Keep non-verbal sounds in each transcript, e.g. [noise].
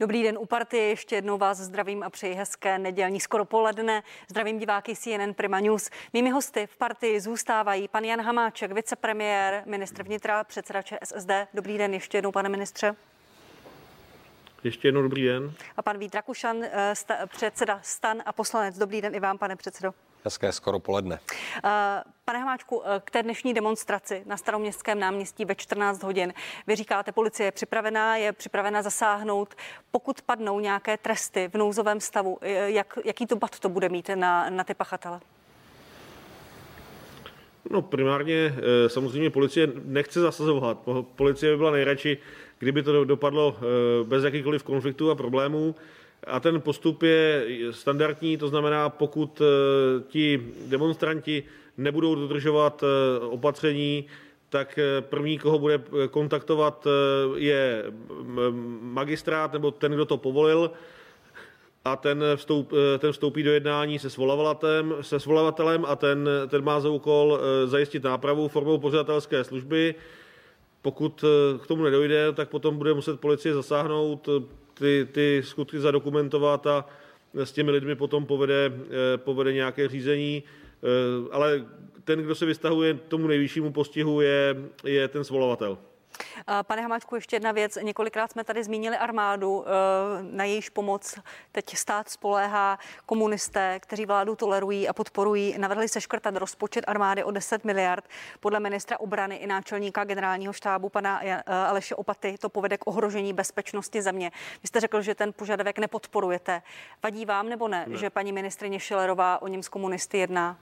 Dobrý den u party, ještě jednou vás zdravím a přeji hezké nedělní skoro poledne. Zdravím diváky CNN Prima News. Mými hosty v partii zůstávají pan Jan Hamáček, vicepremiér, ministr vnitra, předseda ČSSD. Dobrý den ještě jednou, pane ministře. Ještě jednou dobrý den. A pan Vít Rakušan, eh, předseda STAN a poslanec. Dobrý den i vám, pane předsedo. Hezké skoro poledne. Eh, pane Hamáčku, eh, k té dnešní demonstraci na staroměstském náměstí ve 14 hodin. Vy říkáte, policie je připravená, je připravena zasáhnout. Pokud padnou nějaké tresty v nouzovém stavu, jak, jaký to bad to bude mít na, na ty pachatele? No primárně samozřejmě policie nechce zasazovat. Policie by byla nejradši, kdyby to dopadlo bez jakýchkoliv konfliktů a problémů. A ten postup je standardní, to znamená, pokud eh, ti demonstranti nebudou dodržovat eh, opatření, tak eh, první, koho bude kontaktovat, je magistrát nebo ten, kdo to povolil a ten, vstoup, ten vstoupí do jednání se svolavatelem, se svolavatelem a ten, ten má za úkol zajistit nápravu formou pořadatelské služby. Pokud k tomu nedojde, tak potom bude muset policie zasáhnout, ty, ty skutky zadokumentovat a s těmi lidmi potom povede, eh, povede nějaké řízení. Eh, ale ten, kdo se vystahuje tomu nejvyššímu postihu, je, je ten svolavatel. Pane Hamáčku, ještě jedna věc. Několikrát jsme tady zmínili armádu, eh, na jejíž pomoc teď stát spoléhá komunisté, kteří vládu tolerují a podporují. Navrhli se škrtat rozpočet armády o 10 miliard. Podle ministra obrany i náčelníka generálního štábu pana eh, Aleše Opaty to povede k ohrožení bezpečnosti země. Vy jste řekl, že ten požadavek nepodporujete. Vadí vám nebo ne, ne. že paní ministrině Šilerová o něm s komunisty jedná?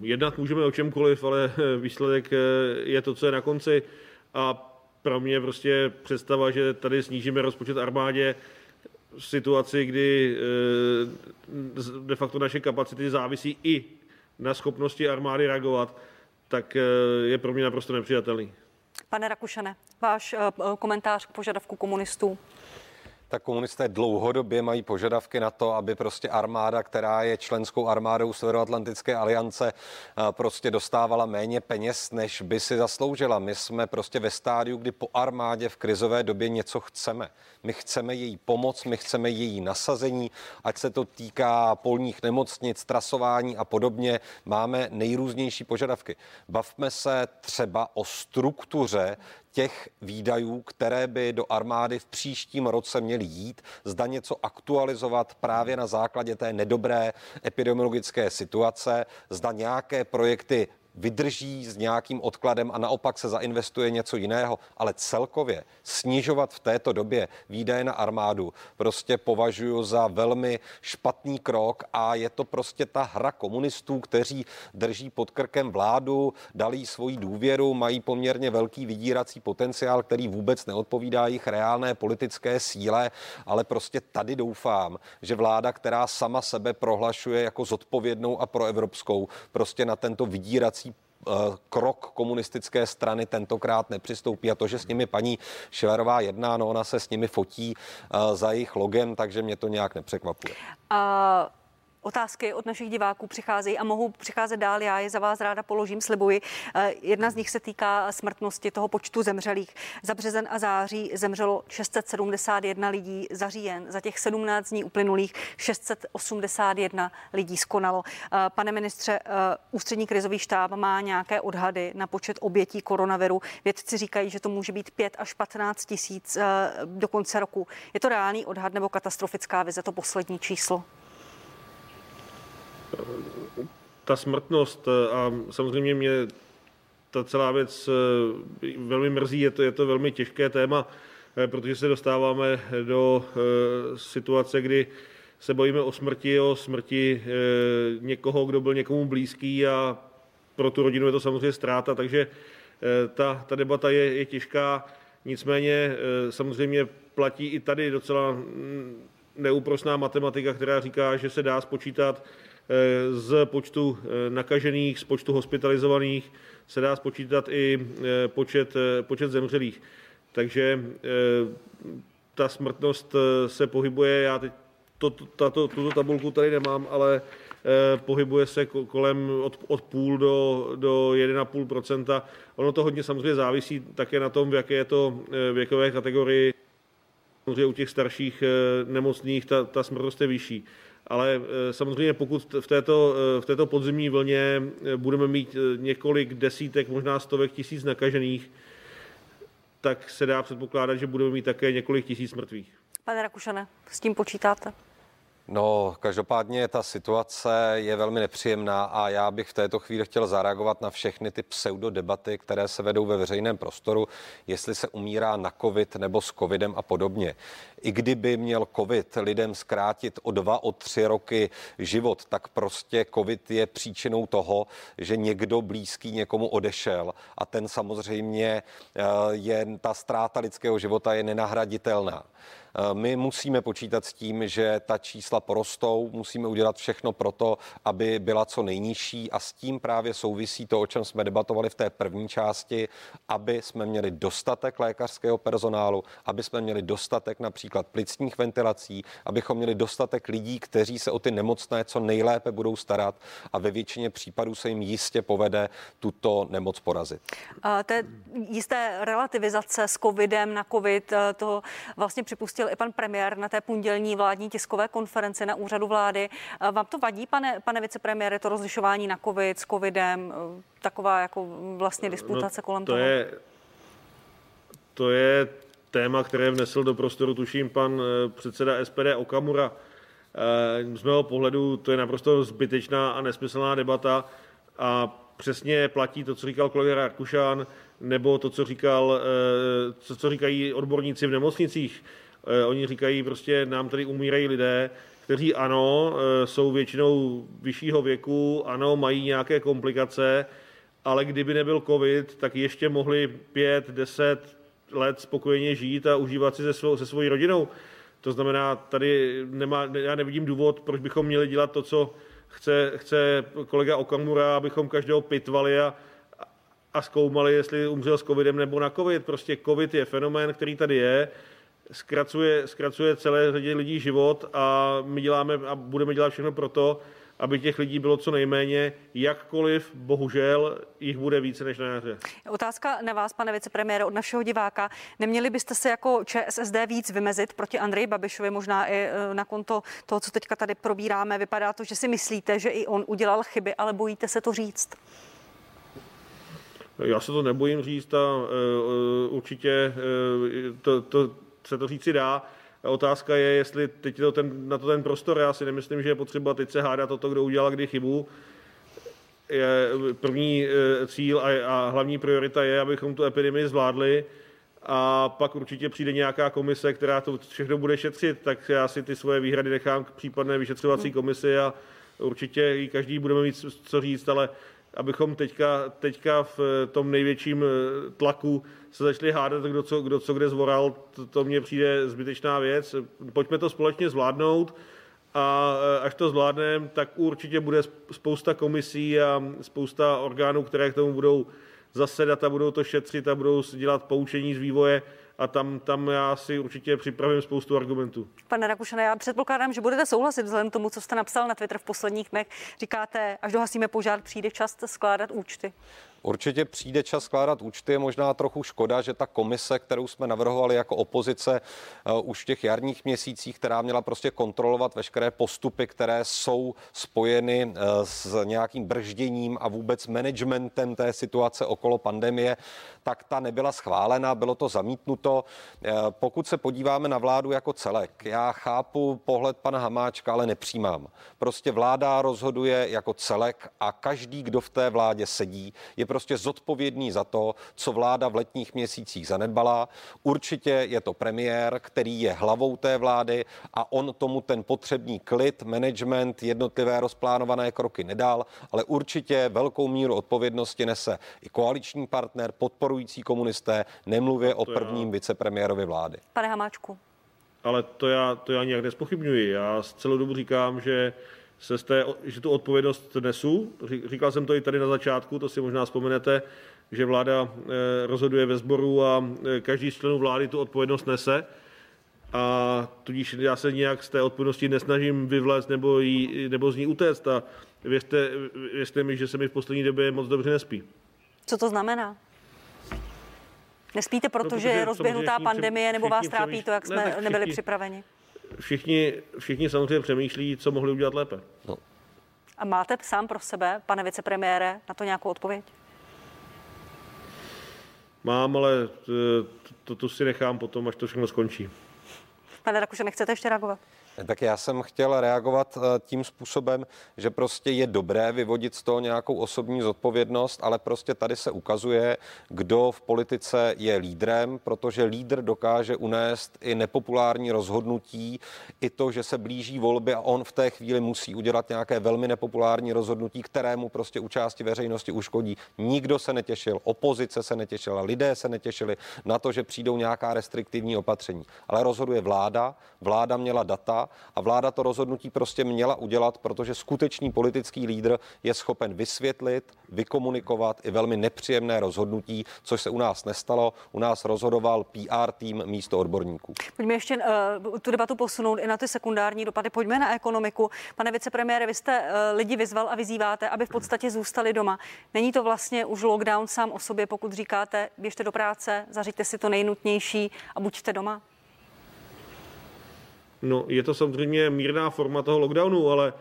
Jednat můžeme o čemkoliv, ale [laughs] výsledek eh, je to, co je na konci. A pro mě prostě představa, že tady snížíme rozpočet armádě v situaci, kdy eh, de facto naše kapacity závisí i na schopnosti armády reagovat, tak eh, je pro mě naprosto nepřijatelný. Pane Rakušane, váš komentář k požadavku komunistů tak komunisté dlouhodobě mají požadavky na to, aby prostě armáda, která je členskou armádou Severoatlantické aliance, eh, prostě dostávala méně peněz, než by si zasloužila. My jsme prostě ve stádiu, kdy po armádě v krizové době něco chceme. My chceme její pomoc, my chceme její nasazení, ať se to týká polních nemocnic, trasování a podobně. Máme nejrůznější požadavky. Bavme se třeba o struktuře těch výdajů, které by do armády v příštím roce měly jít, zda něco aktualizovat právě na základě té nedobré epidemiologické situace, zda nějaké projekty vydrží s nějakým odkladem a naopak se zainvestuje něco jiného, ale celkově snižovat v této době výdaje na armádu prostě považuji za velmi špatný krok a je to prostě ta hra komunistů, kteří drží pod krkem vládu, dali svoji důvěru, mají poměrně velký vydírací potenciál, který vůbec neodpovídá jejich reálné politické síle, ale prostě tady doufám, že vláda, která sama sebe prohlašuje jako zodpovědnou a proevropskou, prostě na tento vydírací krok komunistické strany tentokrát nepřistoupí a to, že s nimi paní Šilerová jedná, no ona se s nimi fotí uh, za jejich logem, takže mě to nějak nepřekvapuje. Uh... Otázky od našich diváků přicházejí a mohou přicházet dál. Já je za vás ráda položím, slibuji. Eh, jedna z nich se týká smrtnosti toho počtu zemřelých. Za březen a září zemřelo 671 lidí, za říjen za těch 17 dní uplynulých 681 lidí skonalo. Eh, pane ministře, eh, ústřední krizový štáb má nějaké odhady na počet obětí koronaviru. Vědci říkají, že to může být 5 až 15 tisíc do konce roku. Je to reálný odhad nebo katastrofická vize, to poslední číslo? Ta smrtnost eh, a samozřejmě mě ta celá věc eh, velmi mrzí, je to, je to velmi těžké téma, eh, protože se dostáváme do situace, kdy se bojíme o smrti, o smrti někoho, kdo byl někomu blízký a pro tu rodinu je to samozřejmě ztráta, takže ta, ta debata je, je těžká. Nicméně samozřejmě platí i tady docela mm, neúprosná matematika, která říká, že se dá spočítat z počtu eh, nakažených, z počtu hospitalizovaných se dá spočítat i eh, počet, počet zemřelých. Takže ta smrtnost se pohybuje, já teď to, tato, tuto tabulku tady nemám, ale pohybuje se kolem od, od půl do, do 1,5% Ono to hodně samozřejmě závisí také na tom, v jaké je to věkové kategorii Samozřejmě u těch starších nemocných ta, ta smrtnost je vyšší. Ale samozřejmě pokud v této, v této podzimní vlně budeme mít několik desítek, možná stovek tisíc nakažených, tak se dá předpokládat, že budeme mít také několik tisíc mrtvých. Pane Rakušane, s tím počítáte? No, každopádně ta situace je velmi nepříjemná a já bych v této chvíli chtěl zareagovat na všechny ty pseudodebaty, které se vedou ve veřejném prostoru, jestli se umírá na covid nebo s covidem a podobně. I kdyby měl covid lidem zkrátit o dva, o tři roky život, tak prostě covid je příčinou toho, že někdo blízký někomu odešel a ten samozřejmě eh, je, ta ztráta lidského života je nenahraditelná. My musíme počítat s tím, že ta čísla porostou, musíme udělat všechno pro to, aby byla co nejnižší. A s tím právě souvisí to, o čem jsme debatovali v té první části, aby jsme měli dostatek lékařského personálu, aby jsme měli dostatek například plicních ventilací, abychom měli dostatek lidí, kteří se o ty nemocné co nejlépe budou starat. A ve většině případů se jim jistě povede tuto nemoc porazit. A je jisté relativizace s covidem na covid, to vlastně připustil zjistil i pan premiér na té pondělní vládní tiskové konferenci na úřadu vlády. Vám to vadí, pane, pane vicepremiére, to rozlišování na COVID s covidem, taková jako vlastně disputace no, kolem to toho? Je, to je téma, které vnesl do prostoru, tuším, pan eh, předseda SPD Okamura. Eh, z mého pohledu to je naprosto zbytečná a nesmyslná debata a přesně platí to, co říkal kolega Rakušan, nebo to, co, říkal, eh, co, co říkají odborníci v nemocnicích. Eh, oni říkají prostě, nám tady umírají lidé, kteří ano, eh, jsou většinou vyššího věku, ano, mají nějaké komplikace, ale kdyby nebyl covid, tak ještě mohli pět, deset let spokojeně žít a užívat si se, svou, se svojí rodinou. To znamená, tady nemá, já nevidím důvod, proč bychom měli dělat to, co chce, chce kolega Okamura, abychom každého pitvali a, a zkoumali, jestli umřel s covidem nebo na covid. Prostě covid je fenomén, který tady je zkracuje, zkracuje celé řadě lidí život a my děláme a budeme dělat všechno pro to, aby těch lidí bylo co nejméně, jakkoliv bohužel jich bude více než na jaře. Otázka na vás, pane vicepremiére, od našeho diváka. Neměli byste se jako ČSSD víc vymezit proti Andreji Babišovi, možná i e, na konto toho, co teďka tady probíráme? Vypadá to, že si myslíte, že i on udělal chyby, ale bojíte se to říct? Já se to nebojím říct a uh, určitě uh, to, to, se to říci dá. Otázka je, jestli teď je to ten, na to ten prostor. Já si nemyslím, že je potřeba teď se hádat o to, kdo udělal kdy chybu. Je, první eh, cíl a, a hlavní priorita je, abychom tu epidemii zvládli a pak určitě přijde nějaká komise, která to všechno bude šetřit, tak já si ty svoje výhrady nechám k případné vyšetřovací hmm. komisi a určitě i každý budeme mít co říct, ale abychom teďka, teďka v tom největším eh, tlaku se začali hádat, kdo co, kdo co kde zvoral, to, to mně přijde zbytečná věc. Pojďme to společně zvládnout a eh, až to zvládneme, tak určitě bude spousta komisí a spousta orgánů, které k tomu budou zasedat a budou to šetřit a budou dělat poučení z vývoje a tam, tam já si určitě připravím spoustu argumentů. Pane Rakušane, já předpokládám, že budete souhlasit vzhledem tomu, co jste napsal na Twitter v posledních dnech. Říkáte, až dohasíme požár, přijde čas skládat účty. Určitě přijde čas skládat účty. Je možná trochu škoda, že ta komise, kterou jsme navrhovali jako opozice uh, už v těch jarních měsících, která měla prostě kontrolovat veškeré postupy, které jsou spojeny uh, s nějakým bržděním a vůbec managementem té situace okolo pandemie, tak ta nebyla schválena, bylo to zamítnuto. Uh, pokud se podíváme na vládu jako celek, já chápu pohled pana Hamáčka, ale nepřijímám. Prostě vláda rozhoduje jako celek a každý, kdo v té vládě sedí, je prostě zodpovědný za to, co vláda v letních měsících zanedbala. Určitě je to premiér, který je hlavou té vlády a on tomu ten potřebný klid, management, jednotlivé rozplánované kroky nedal, ale určitě velkou míru odpovědnosti nese i koaliční partner, podporující komunisté, nemluvě o prvním já... vicepremiérovi vlády. Pane Hamáčku. Ale to já, to já nějak nespochybňuji. Já celou dobu říkám, že se z té, že tu odpovědnost nesu. Říkal jsem to i tady na začátku, to si možná vzpomenete, že vláda eh, rozhoduje ve sboru a eh, každý z členů vlády tu odpovědnost nese. A tudíž já se nějak z té odpovědnosti nesnažím vyvléct nebo, jí, nebo z ní utéct. A věřte, věřte mi, že se mi v poslední době moc dobře nespí. Co to znamená? Nespíte, protože no, je rozběhnutá pandemie, nebo vás trápí to, jak jsme ne, všichni, nebyli připraveni? Všichni, všichni samozřejmě přemýšlí, co mohli udělat lépe. No. A máte sám pro sebe, pane vicepremiére, na to nějakou odpověď? Mám, ale to, to, to si nechám potom, až to všechno skončí. Pane Rakuše, nechcete ještě reagovat? Tak já jsem chtěl reagovat eh, tím způsobem, že prostě je dobré vyvodit z toho nějakou osobní zodpovědnost, ale prostě tady se ukazuje, kdo v politice je lídrem, protože lídr dokáže unést i nepopulární rozhodnutí, i to, že se blíží volby a on v té chvíli musí udělat nějaké velmi nepopulární rozhodnutí, kterému prostě u části veřejnosti uškodí. Nikdo se netěšil, opozice se netěšila, lidé se netěšili na to, že přijdou nějaká restriktivní opatření. Ale rozhoduje vláda, vláda měla data, a vláda to rozhodnutí prostě měla udělat, protože skutečný politický lídr je schopen vysvětlit, vykomunikovat i velmi nepříjemné rozhodnutí, což se u nás nestalo. U nás rozhodoval PR tým místo odborníků. Pojďme ještě uh, tu debatu posunout i na ty sekundární dopady. Pojďme na ekonomiku. Pane vicepremiére, vy jste uh, lidi vyzval a vyzýváte, aby v podstatě zůstali doma. Není to vlastně už lockdown sám o sobě, pokud říkáte, běžte do práce, zařiďte si to nejnutnější a buďte doma? No, je to samozřejmě mírná forma toho lockdownu, ale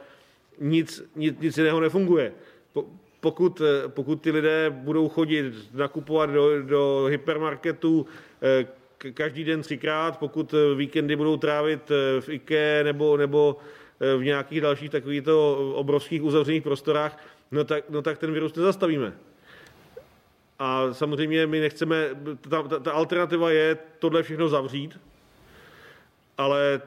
nic, nic, nic jiného nefunguje. Po, pokud, pokud ty lidé budou chodit nakupovat do, do hypermarketu eh, každý den třikrát, pokud víkendy budou trávit eh, v IKE nebo, nebo eh, v nějakých dalších takovýchto obrovských uzavřených prostorách, no tak, no tak ten virus nezastavíme. A samozřejmě my nechceme, ta, ta, ta alternativa je tohle všechno zavřít, ale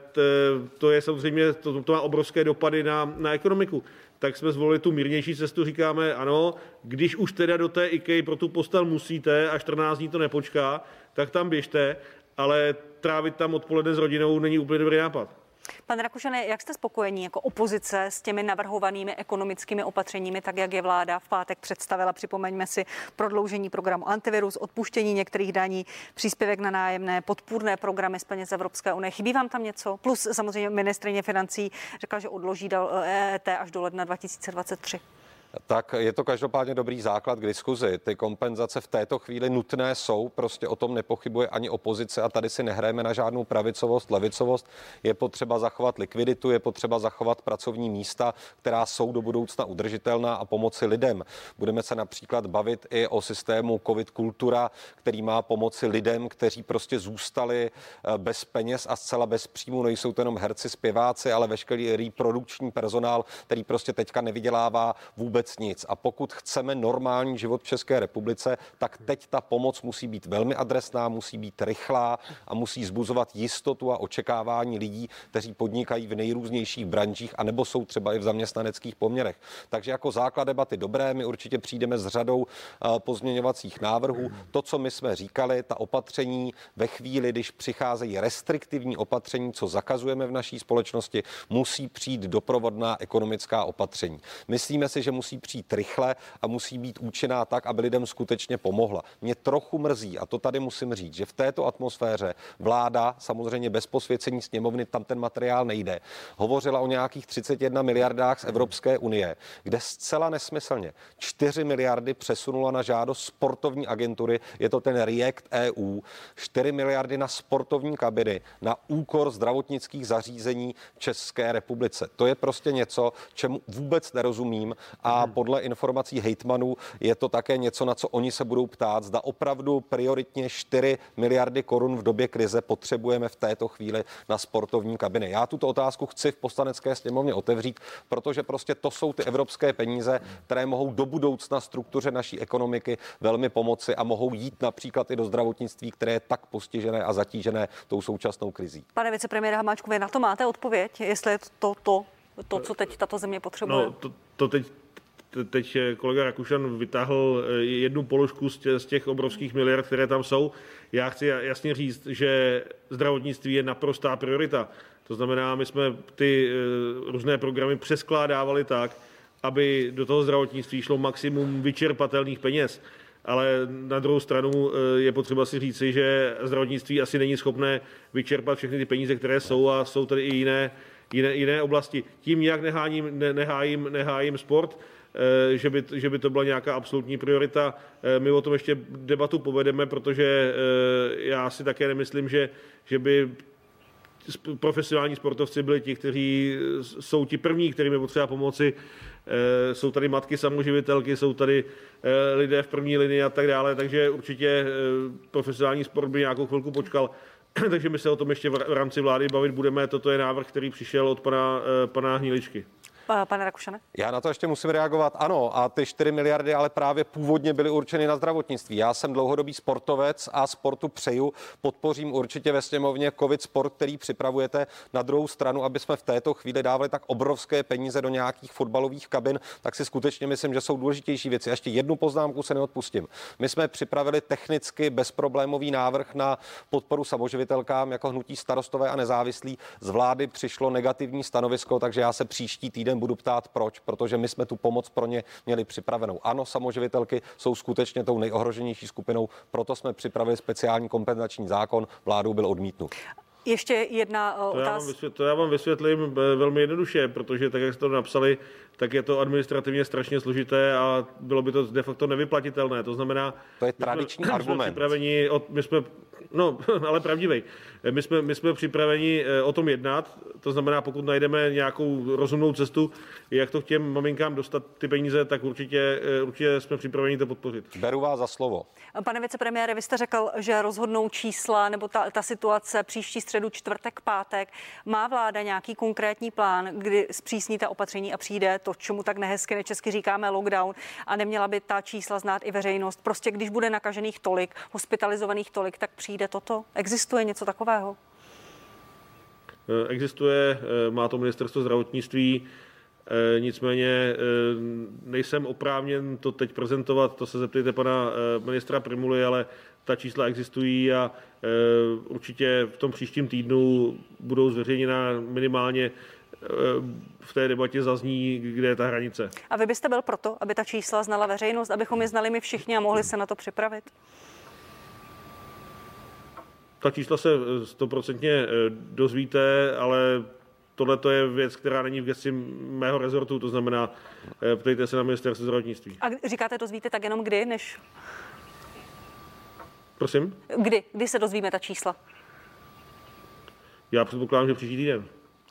to je samozřejmě, to, to má obrovské dopady na, na ekonomiku. Tak jsme zvolili tu mírnější cestu, říkáme, ano, když už teda do té IKEA pro tu postel musíte a 14 dní to nepočká, tak tam běžte, ale trávit tam odpoledne s rodinou není úplně dobrý nápad. Pan Rakušane, jak jste spokojení jako opozice s těmi navrhovanými ekonomickými opatřeními, tak jak je vláda v pátek představila? Připomeňme si prodloužení programu antivirus, odpuštění některých daní, příspěvek na nájemné, podpůrné programy z peněz Evropské unie. Chybí vám tam něco? Plus samozřejmě ministrině financí řekla, že odloží EET až do ledna 2023 tak je to každopádně dobrý základ k diskuzi. Ty kompenzace v této chvíli nutné jsou, prostě o tom nepochybuje ani opozice a tady si nehrajeme na žádnou pravicovost, levicovost. Je potřeba zachovat likviditu, je potřeba zachovat pracovní místa, která jsou do budoucna udržitelná a pomoci lidem. Budeme se například bavit i o systému COVID kultura, který má pomoci lidem, kteří prostě zůstali eh, bez peněz a zcela bez příjmu. Nejsou to jenom herci, zpěváci, ale veškerý reprodukční personál, který prostě teďka nevydělává vůbec vůbec nic. A pokud chceme normální život v České republice, tak teď ta pomoc musí být velmi adresná, musí být rychlá a musí zbuzovat jistotu a očekávání lidí, kteří podnikají v nejrůznějších branžích a nebo jsou třeba i v zaměstnaneckých poměrech. Takže jako základ debaty dobré, my určitě přijdeme s řadou eh, pozměňovacích návrhů. To, co my jsme říkali, ta opatření ve chvíli, když přicházejí restriktivní opatření, co zakazujeme v naší společnosti, musí přijít doprovodná ekonomická opatření. Myslíme si, že musí musí přijít rychle a musí být účinná tak, aby lidem skutečně pomohla. Mě trochu mrzí, a to tady musím říct, že v této atmosféře vláda, samozřejmě bez posvěcení sněmovny, tam ten materiál nejde, hovořila o nějakých 31 miliardách z Evropské unie, kde zcela nesmyslně 4 miliardy přesunula na žádost sportovní agentury, je to ten React EU, 4 miliardy na sportovní kabiny, na úkor zdravotnických zařízení České republice. To je prostě něco, čemu vůbec nerozumím a podle informací hejtmanů je to také něco, na co oni se budou ptát, zda opravdu prioritně 4 miliardy korun v době krize potřebujeme v této chvíli na sportovní kabiny. Já tuto otázku chci v poslanecké sněmovně otevřít, protože prostě to jsou ty evropské peníze, které mohou do budoucna struktuře naší ekonomiky velmi pomoci a mohou jít například i do zdravotnictví, které je tak postižené a zatížené tou současnou krizí. Pane vicepremiére Hamáčku, vy na to máte odpověď, jestli je to to, to, co teď tato země potřebuje? No, to, to teď teď kolega Rakušan vytáhl eh, jednu položku z těch obrovských miliard, které tam jsou. Já chci jasně říct, že zdravotnictví je naprostá priorita. To znamená, my jsme ty eh, různé programy přeskládávali tak, aby do toho zdravotnictví šlo maximum vyčerpatelných peněz. Ale na druhou stranu eh, je potřeba si říci, že zdravotnictví asi není schopné vyčerpat všechny ty peníze, které jsou a jsou tady i jiné jiné, jiné oblasti. Tím nějak neháním, ne, nehájím, nehájím sport, eh, že by, že by to byla nějaká absolutní priorita. Eh, my o tom ještě debatu povedeme, protože já si také nemyslím, že, že by profesionální sportovci byli ti, kteří jsou ti první, kterým je potřeba pomoci. Jsou tady matky samoživitelky, jsou tady lidé v první linii a tak dále, takže určitě profesionální sport by nějakou chvilku počkal. [clears throat] takže my se o tom ještě v rámci vlády bavit budeme. Toto je návrh, který přišel od pana, eh, pana Hniličky. Pane Rakušane? Já na to ještě musím reagovat. Ano, a ty 4 miliardy ale právě původně byly určeny na zdravotnictví. Já jsem dlouhodobý sportovec a sportu přeju. Podpořím určitě ve sněmovně COVID sport, který připravujete. Na druhou stranu, aby jsme v této chvíli dávali tak obrovské peníze do nějakých fotbalových kabin, tak si skutečně myslím, že jsou důležitější věci. Ještě jednu poznámku se neodpustím. My jsme připravili technicky bezproblémový návrh na podporu samoživitelkám jako hnutí starostové a nezávislí. Z vlády přišlo negativní stanovisko, takže já se příští týden týden budu ptát proč, protože my jsme tu pomoc pro ně měli připravenou. Ano, samoživitelky jsou skutečně tou nejohroženější skupinou, proto jsme připravili speciální kompenzační zákon, vládou byl odmítnut. Ještě jedna uh, otázka. To, já vám vysvětlím eh, velmi jednoduše, protože tak, jak jste to napsali, tak je to administrativně strašně složité a bylo by to de facto nevyplatitelné. To znamená, to je tradiční [coughs] jsme, argument. Jsme připraveni, my jsme No, [laughs] ale pravdivý. My jsme, my jsme připraveni eh, o tom jednat, to znamená, pokud najdeme nějakou rozumnou cestu, jak to k těm maminkám dostat ty peníze, tak určitě, eh, určitě jsme připraveni to podpořit. Beru vás za slovo. Pane vicepremiére, vy jste řekl, že rozhodnou čísla nebo ta, ta situace příští středu, čtvrtek, pátek. Má vláda nějaký konkrétní plán, kdy zpřísní ta opatření a přijde to, čemu tak nehezky nečesky říkáme lockdown a neměla by ta čísla znát i veřejnost. Prostě když bude nakažených tolik, hospitalizovaných tolik, tak přijde toto? Existuje něco takového? Eh, existuje, eh, má to ministerstvo zdravotnictví, eh, nicméně nejsem oprávněn to teď prezentovat, to se zeptejte pana ministra Primuly, ale ta čísla existují a určitě v tom příštím týdnu budou zveřejněna minimálně v té debatě zazní, kde je ta hranice. A vy byste byl proto, aby ta čísla znala veřejnost, abychom je znali my všichni a mohli se na to připravit? Ta čísla se eh, stoprocentně eh, dozvíte, ale tohle to je věc, která není v gesti mého rezortu, to znamená, eh, ptejte se na ministerstvo zdravotnictví. A říkáte, dozvíte tak jenom kdy, než... Prosím? Kdy? Kdy se dozvíme ta čísla? Já předpokládám, že příští týden.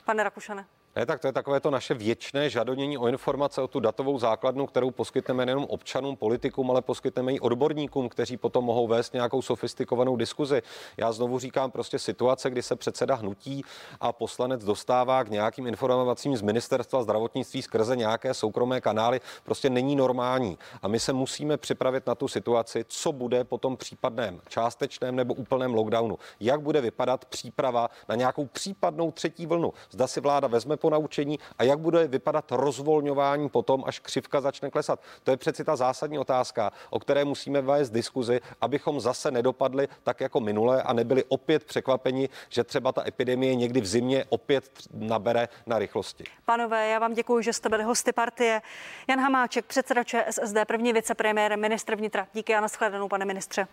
Pane Rakušane. Ne, tak to je takové to naše věčné žadonění o informace o tu datovou základnu, kterou poskytneme nejenom občanům, politikům, ale poskytneme i odborníkům, kteří potom mohou vést nějakou sofistikovanou diskuzi. Já znovu říkám, prostě situace, kdy se předseda hnutí a poslanec dostává k nějakým informacím z ministerstva zdravotnictví skrze nějaké soukromé kanály, prostě není normální. A my se musíme připravit na tu situaci, co bude po tom případném částečném nebo úplném lockdownu. Jak bude vypadat příprava na nějakou případnou třetí vlnu. Zda si vláda vezme po naučení a jak bude vypadat rozvolňování potom, až křivka začne klesat. To je přeci ta zásadní otázka, o které musíme vést diskuzi, abychom zase nedopadli tak jako minule a nebyli opět překvapeni, že třeba ta epidemie někdy v zimě opět nabere na rychlosti. Panové, já vám děkuji, že jste byli hosty partie. Jan Hamáček, předseda ČSSD, první vicepremiér, ministr vnitra. Díky a nashledanou, pane ministře.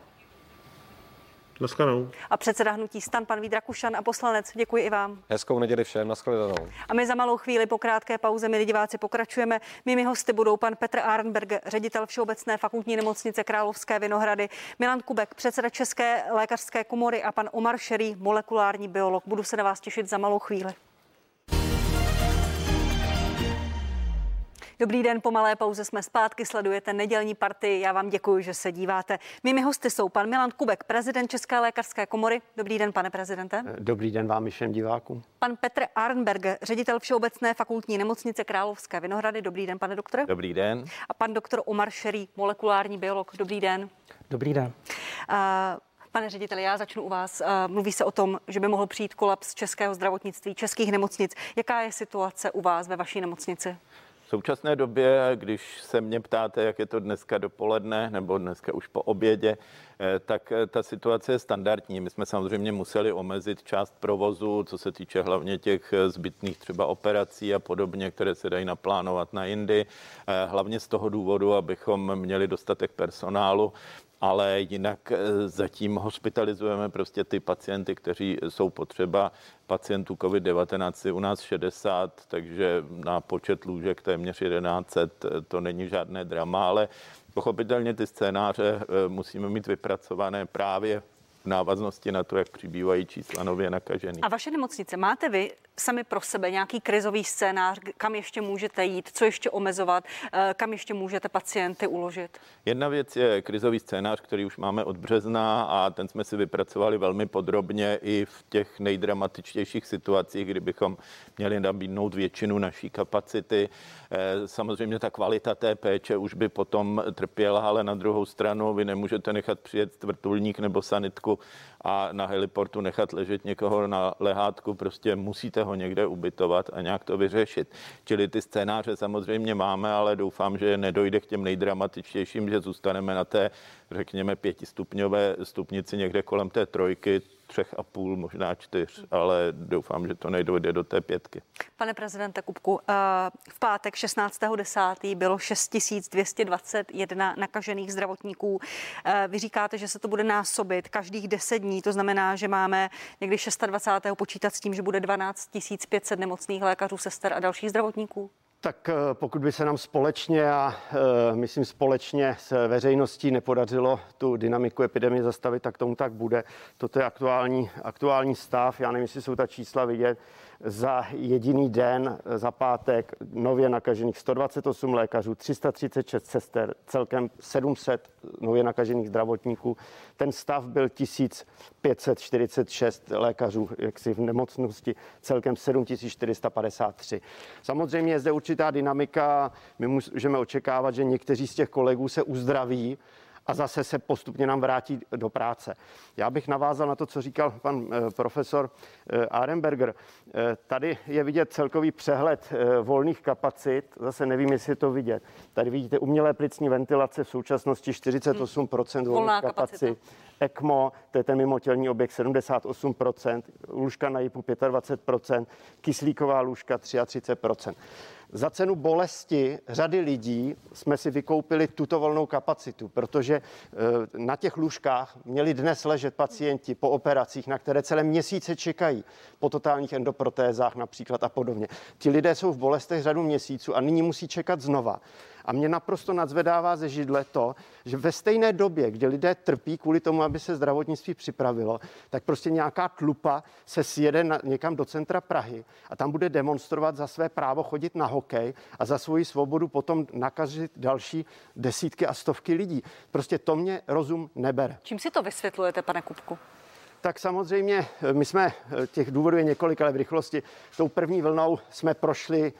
Naschledanou. A předseda hnutí stan, pan Vít Rakušan a poslanec. Děkuji i vám. Hezkou neděli všem, naschledanou. A my za malou chvíli po krátké pauze, milí diváci, pokračujeme. Mými hosty budou pan Petr Arnberg, ředitel Všeobecné fakultní nemocnice Královské Vinohrady, Milan Kubek, předseda České lékařské komory a pan Omar Šerý, molekulární biolog. Budu se na vás těšit za malou chvíli. Dobrý den, po malé pauze jsme zpátky, sledujete nedělní party. Já vám děkuji, že se díváte. Mými hosty jsou pan Milan Kubek, prezident České lékařské komory. Dobrý den, pane prezidente. Dobrý den vám i všem divákům. Pan Petr Arnberg, ředitel Všeobecné fakultní nemocnice Královské Vinohrady. Dobrý den, pane doktore. Dobrý den. A pan doktor Omar Šerý, molekulární biolog. Dobrý den. Dobrý den. Uh, Pane řediteli, já začnu u vás. Mluví se o tom, že by mohl přijít kolaps českého zdravotnictví, českých nemocnic. Jaká je situace u vás ve vaší nemocnici? Současné době, když se mě ptáte, jak je to dneska dopoledne nebo dneska už po obědě, eh, tak eh, ta situace je standardní. My jsme samozřejmě museli omezit část provozu, co se týče hlavně těch eh, zbytných třeba operací a podobně, které se dají naplánovat na jindy. Hlavně z toho důvodu, abychom měli dostatek personálu ale jinak eh, zatím hospitalizujeme prostě ty pacienty, kteří jsou potřeba. Pacientů COVID-19 je u nás 60, takže na počet lůžek téměř 1100 to není žádné drama, ale pochopitelně ty scénáře musíme mít vypracované právě v návaznosti na to, jak přibývají čísla nově nakažených. A vaše nemocnice, máte vy sami pro sebe nějaký krizový scénář, kam ještě můžete jít, co ještě omezovat, eh, kam ještě můžete pacienty uložit? Jedna věc je krizový scénář, který už máme od března a ten jsme si vypracovali velmi podrobně i v těch nejdramatičtějších situacích, kdybychom měli nabídnout většinu naší kapacity. Eh, samozřejmě ta kvalita té péče už by potom trpěla, ale na druhou stranu vy nemůžete nechat přijet vrtulník nebo sanitku a na heliportu nechat ležet někoho na lehátku, prostě musíte ho někde ubytovat a nějak to vyřešit. Čili ty scénáře samozřejmě máme, ale doufám, že nedojde k těm nejdramatičtějším, že zůstaneme na té, řekněme, pětistupňové stupnici někde kolem té trojky, třech a půl, možná čtyř, ale doufám, že to nejdojde do té pětky. Pane prezidente Kupku, eh, v pátek 16.10. bylo 6221 nakažených zdravotníků. Eh, vy říkáte, že se to bude násobit každých 10 dní, to znamená, že máme někdy 26. počítat s tím, že bude 12 500 nemocných lékařů, sester a dalších zdravotníků? Tak eh, pokud by se nám společně a myslím společně s veřejností nepodařilo tu dynamiku epidemie zastavit, tak tomu tak bude. Toto je aktuální, aktuální stav. Já nevím, jestli jsou ta čísla vidět za jediný den, za pátek, nově nakažených 128 lékařů, 336 sester, celkem 700 nově nakažených zdravotníků. Ten stav byl 1546 lékařů jaksi v nemocnosti, celkem 7453. Samozřejmě je zde určitá dynamika, my můžeme očekávat, že někteří z těch kolegů se uzdraví, a zase se postupně nám vrátí do práce. Já bych navázal na to, co říkal pan eh, profesor eh, Arenberger. Eh, tady je vidět celkový přehled volných kapacit, zase nevím, jestli je to vidět. Tady vidíte umělé plicní ventilace v současnosti 48% volných kapacit. ECMO, to je ten mimotělní objekt 78%, lůžka na JIPu 25%, kyslíková lůžka 33%. Za cenu bolesti řady lidí jsme si vykoupili tuto volnou kapacitu, protože e, na těch lůžkách měli dnes ležet pacienti po operacích, na které celé měsíce čekají, po totálních endoprotézách například a podobně. Ti lidé jsou v bolestech řadu měsíců a nyní musí čekat znova. A mě naprosto nadzvedává ze židle to, že ve stejné době, kdy lidé trpí kvůli tomu, aby se zdravotnictví připravilo, tak prostě nějaká tlupa se sjede na, někam do centra Prahy a tam bude demonstrovat za své právo chodit na hokej a za svoji svobodu potom nakazit další desítky a stovky lidí. Prostě to mě rozum nebere. Čím si to vysvětlujete, pane Kupku? Tak samozřejmě, my jsme, těch důvodů je několik, ale v rychlosti, tou první vlnou jsme prošli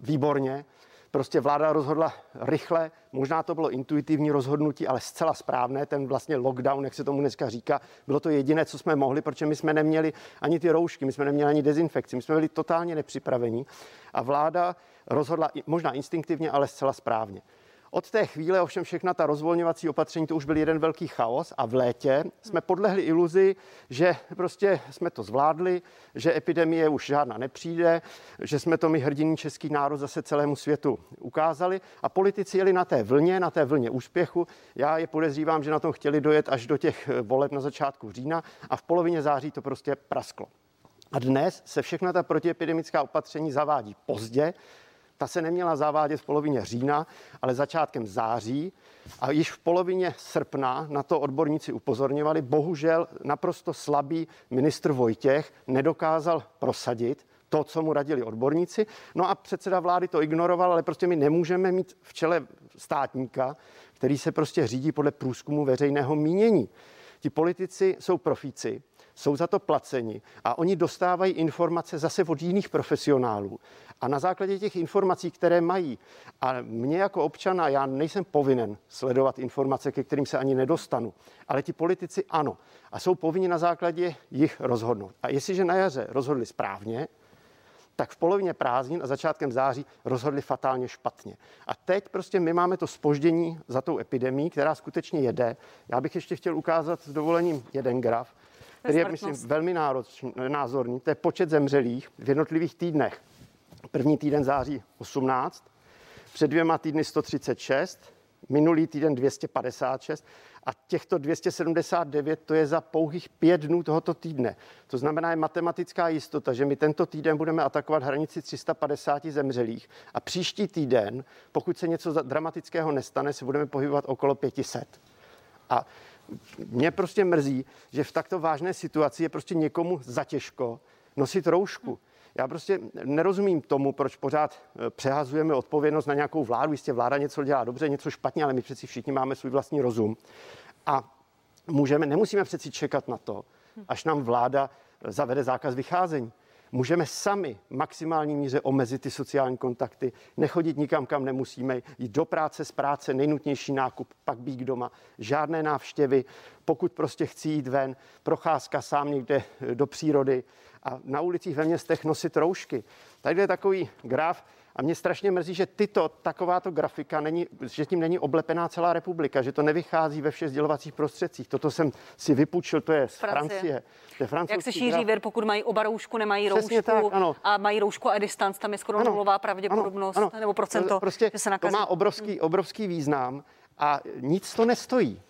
výborně. Prostě vláda rozhodla rychle, možná to bylo intuitivní rozhodnutí, ale zcela správné, ten vlastně lockdown, jak se tomu dneska říká, bylo to jediné, co jsme mohli, protože my jsme neměli ani ty roušky, my jsme neměli ani dezinfekci, my jsme byli totálně nepřipravení. A vláda rozhodla možná instinktivně, ale zcela správně. Od té chvíle ovšem všechna ta rozvolňovací opatření, to už byl jeden velký chaos a v létě jsme podlehli iluzi, že prostě jsme to zvládli, že epidemie už žádná nepřijde, že jsme to my hrdiný český národ zase celému světu ukázali a politici jeli na té vlně, na té vlně úspěchu. Já je podezřívám, že na tom chtěli dojet až do těch voleb na začátku října a v polovině září to prostě prasklo. A dnes se všechna ta protiepidemická opatření zavádí pozdě, ta se neměla zavádět v polovině října, ale začátkem září a již v polovině srpna na to odborníci upozorňovali. Bohužel naprosto slabý ministr Vojtěch nedokázal prosadit to, co mu radili odborníci. No a předseda vlády to ignoroval, ale prostě my nemůžeme mít v čele státníka, který se prostě řídí podle průzkumu veřejného mínění. Ti politici jsou profíci, jsou za to placeni a oni dostávají informace zase od jiných profesionálů. A na základě těch informací, které mají, a mě jako občana, já nejsem povinen sledovat informace, ke kterým se ani nedostanu, ale ti politici ano. A jsou povinni na základě jich rozhodnout. A jestliže na jaře rozhodli správně, tak v polovině prázdnin a začátkem září rozhodli fatálně špatně. A teď prostě my máme to spoždění za tou epidemí, která skutečně jede. Já bych ještě chtěl ukázat s dovolením jeden graf, který je, myslím, velmi názorný. To je počet zemřelých v jednotlivých týdnech. První týden září 18, před dvěma týdny 136, minulý týden 256 a těchto 279 to je za pouhých pět dnů tohoto týdne. To znamená, je matematická jistota, že my tento týden budeme atakovat hranici 350 zemřelých a příští týden, pokud se něco dramatického nestane, se budeme pohybovat okolo 500. A mě prostě mrzí, že v takto vážné situaci je prostě někomu zatěžko nosit roušku. Já prostě nerozumím tomu, proč pořád eh, přehazujeme odpovědnost na nějakou vládu. Jistě vláda něco dělá dobře, něco špatně, ale my přeci všichni máme svůj vlastní rozum. A můžeme, nemusíme přeci čekat na to, až nám vláda eh, zavede zákaz vycházení. Můžeme sami maximální míře omezit ty sociální kontakty, nechodit nikam, kam nemusíme, jít do práce, z práce, nejnutnější nákup, pak být doma, žádné návštěvy, pokud prostě chci jít ven, procházka sám někde eh, do přírody, a na ulicích ve městech nosit roušky. Tady je takový graf, a mě strašně mrzí, že tyto, takováto grafika, není, že tím není oblepená celá republika, že to nevychází ve všech sdělovacích prostředcích. Toto jsem si vypůjčil, to je z Francie. Francie. To je Jak se šíří graf. vir, pokud mají oba roušku, nemají Přesně roušku tak, ano. a mají roušku a distanc, tam je skoro ano, nulová pravděpodobnost ano, ano. nebo procento, prostě že se nakazí. To má obrovský, obrovský význam a nic to nestojí.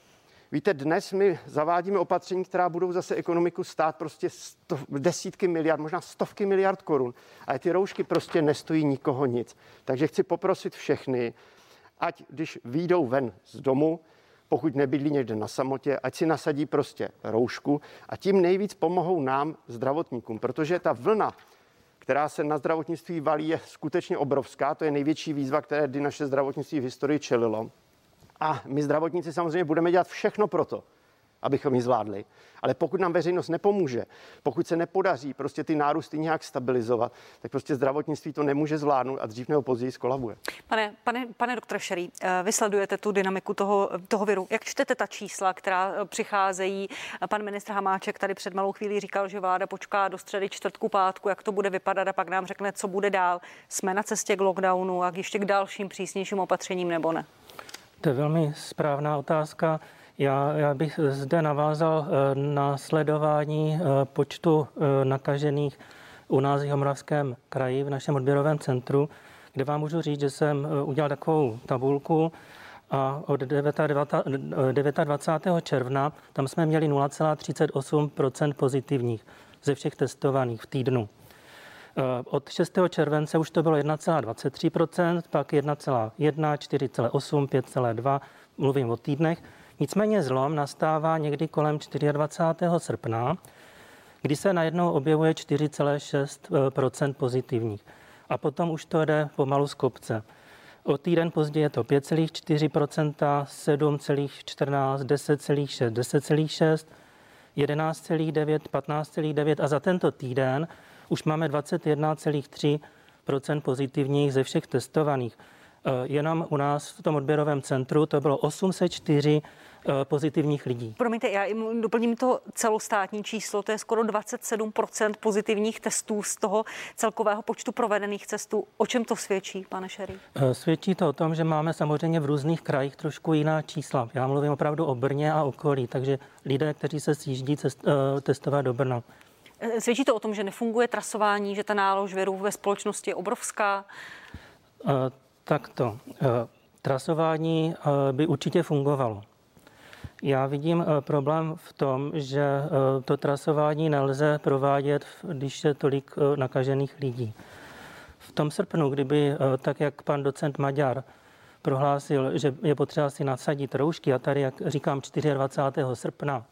Víte, dnes my zavádíme opatření, která budou zase ekonomiku stát prostě sto, desítky miliard, možná stovky miliard korun. A ty roušky prostě nestojí nikoho nic. Takže chci poprosit všechny, ať když výjdou ven z domu, pokud nebydlí někde na samotě, ať si nasadí prostě roušku a tím nejvíc pomohou nám, zdravotníkům, protože ta vlna, která se na zdravotnictví valí, je skutečně obrovská. To je největší výzva, které kdy naše zdravotnictví v historii čelilo. A my zdravotníci samozřejmě budeme dělat všechno pro to, abychom ji zvládli. Ale pokud nám veřejnost nepomůže, pokud se nepodaří prostě ty nárůsty nějak stabilizovat, tak prostě zdravotnictví to nemůže zvládnout a dřív nebo později skolabuje. Pane, pane, pane doktor Šerý, eh, vy sledujete tu dynamiku toho, toho viru. Jak čtete ta čísla, která eh, přicházejí? Pan ministr Hamáček tady před malou chvílí říkal, že vláda počká do středy čtvrtku, pátku, jak to bude vypadat a pak nám řekne, co bude dál. Jsme na cestě k lockdownu a ještě k dalším přísnějším opatřením nebo ne? To je velmi správná otázka. Já, já bych zde navázal eh, na sledování eh, počtu eh, nakažených u nás v Jihomoravském kraji v našem odběrovém centru, kde vám můžu říct, že jsem udělal takovou tabulku a od 29. června tam jsme měli 0,38% pozitivních ze všech testovaných v týdnu. Eh, od 6. července už to bylo 1,23%, pak 1,1, 4,8, 5,2, mluvím o týdnech. Nicméně zlom nastává někdy kolem 24. srpna, kdy se najednou objevuje 4,6% pozitivních. A potom už to jde pomalu z kopce. O týden později je to 5,4% 7,14, 10,6, 10,6, 11,9, 15,9 a za tento týden už máme 21,3% pozitivních ze všech testovaných. Eh, jenom u nás v tom odběrovém centru to bylo 804 eh, pozitivních lidí. Promiňte, já doplním to celostátní číslo, to je skoro 27% pozitivních testů z toho celkového počtu provedených testů. O čem to svědčí, pane Šery? Eh, svědčí to o tom, že máme samozřejmě v různých krajích trošku jiná čísla. Já mluvím opravdu o Brně a okolí, takže lidé, kteří se sjíždí cest, testovat do Brna. Eh, svědčí to o tom, že nefunguje trasování, že ta nálož viru ve společnosti je obrovská? Uh, tak to. Uh, trasování by určitě fungovalo. Já vidím problém v tom, že to trasování nelze provádět, když je tolik nakažených lidí. V tom srpnu, kdyby, tak jak pan docent Maďar prohlásil, že je potřeba si nasadit roušky, a tady, jak říkám, 24. srpna,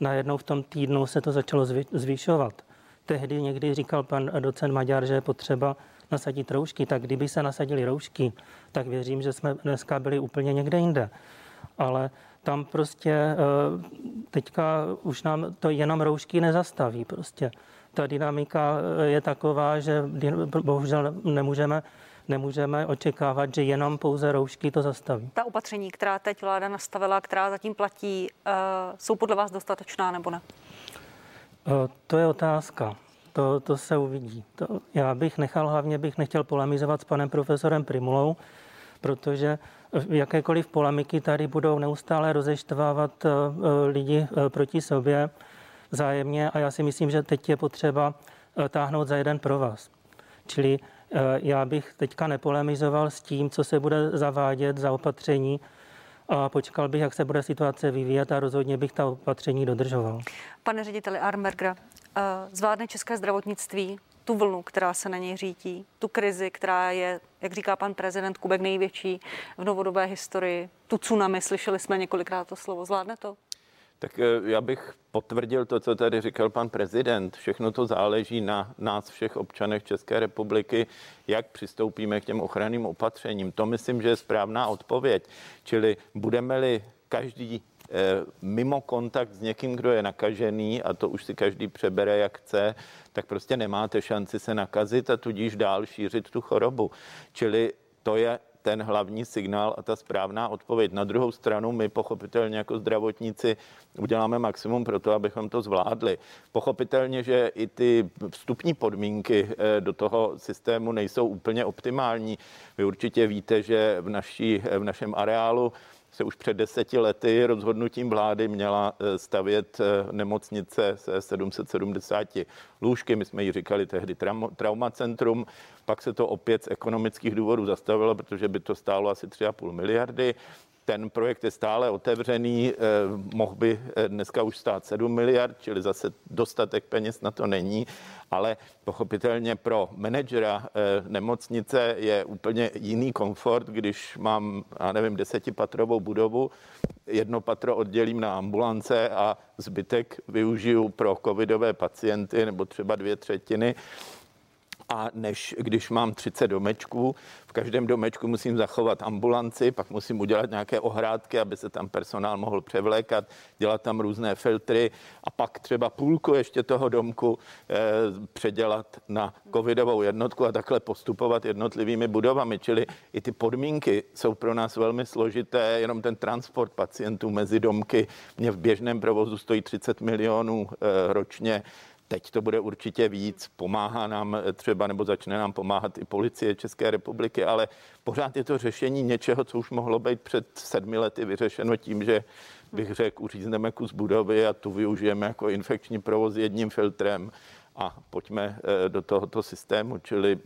najednou v tom týdnu se to začalo zvyšovat. Tehdy někdy říkal pan docent Maďar, že je potřeba nasadit roušky, tak kdyby se nasadili roušky, tak věřím, že jsme dneska byli úplně někde jinde. Ale tam prostě eh, teďka už nám to jenom roušky nezastaví prostě. Ta dynamika eh, je taková, že bohužel nemůžeme nemůžeme očekávat, že jenom pouze roušky to zastaví. Ta opatření, která teď vláda nastavila, která zatím platí, eh, jsou podle vás dostatečná nebo ne? Eh, to je otázka. To, to se uvidí. To, já bych nechal, hlavně bych nechtěl polemizovat s panem profesorem Primulou, protože jakékoliv polemiky tady budou neustále rozeštvávat eh, lidi proti sobě zájemně a já si myslím, že teď je potřeba táhnout za jeden pro vás. Čili já bych teďka nepolemizoval s tím, co se bude zavádět za opatření, a počkal bych, jak se bude situace vyvíjet a rozhodně bych ta opatření dodržoval. Pane řediteli Armergra, eh, zvládne české zdravotnictví tu vlnu, která se na něj řítí, tu krizi, která je, jak říká pan prezident Kubek, největší v novodobé historii, tu tsunami, slyšeli jsme několikrát to slovo, zvládne to? Tak eh, já bych potvrdil to, co tady říkal pan prezident. Všechno to záleží na nás všech občanech České republiky, jak přistoupíme k těm ochranným opatřením. To myslím, že je správná odpověď. Čili budeme-li každý eh, mimo kontakt s někým, kdo je nakažený, a to už si každý přebere, jak chce, tak prostě nemáte šanci se nakazit a tudíž dál šířit tu chorobu. Čili to je ten hlavní signál a ta správná odpověď. Na druhou stranu my pochopitelně jako zdravotníci uděláme maximum pro to, abychom to zvládli. Pochopitelně, že i ty vstupní podmínky eh, do toho systému nejsou úplně optimální. Vy určitě víte, že v, naší, v našem areálu se už před deseti lety rozhodnutím vlády měla eh, stavět eh, nemocnice se 770 lůžky. My jsme ji říkali tehdy traumacentrum. Pak se to opět z ekonomických důvodů zastavilo, protože by to stálo asi 3,5 miliardy. Ten projekt je stále otevřený, eh, mohl by eh, dneska už stát 7 miliard, čili zase dostatek peněz na to není, ale pochopitelně pro manažera eh, nemocnice je úplně jiný komfort, když mám, já nevím, desetipatrovou budovu, jedno patro oddělím na ambulance a zbytek využiju pro covidové pacienty nebo třeba dvě třetiny a než když mám 30 domečků, v každém domečku musím zachovat ambulanci, pak musím udělat nějaké ohrádky, aby se tam personál mohl převlékat, dělat tam různé filtry a pak třeba půlku ještě toho domku eh, předělat na covidovou jednotku a takhle postupovat jednotlivými budovami. Čili i ty podmínky jsou pro nás velmi složité, jenom ten transport pacientů mezi domky mě v běžném provozu stojí 30 milionů eh, ročně Teď to bude určitě víc, pomáhá nám třeba, nebo začne nám pomáhat i policie České republiky, ale pořád je to řešení něčeho, co už mohlo být před sedmi lety vyřešeno tím, že bych řekl, uřízneme kus budovy a tu využijeme jako infekční provoz jedním filtrem a pojďme eh, do tohoto systému. Čili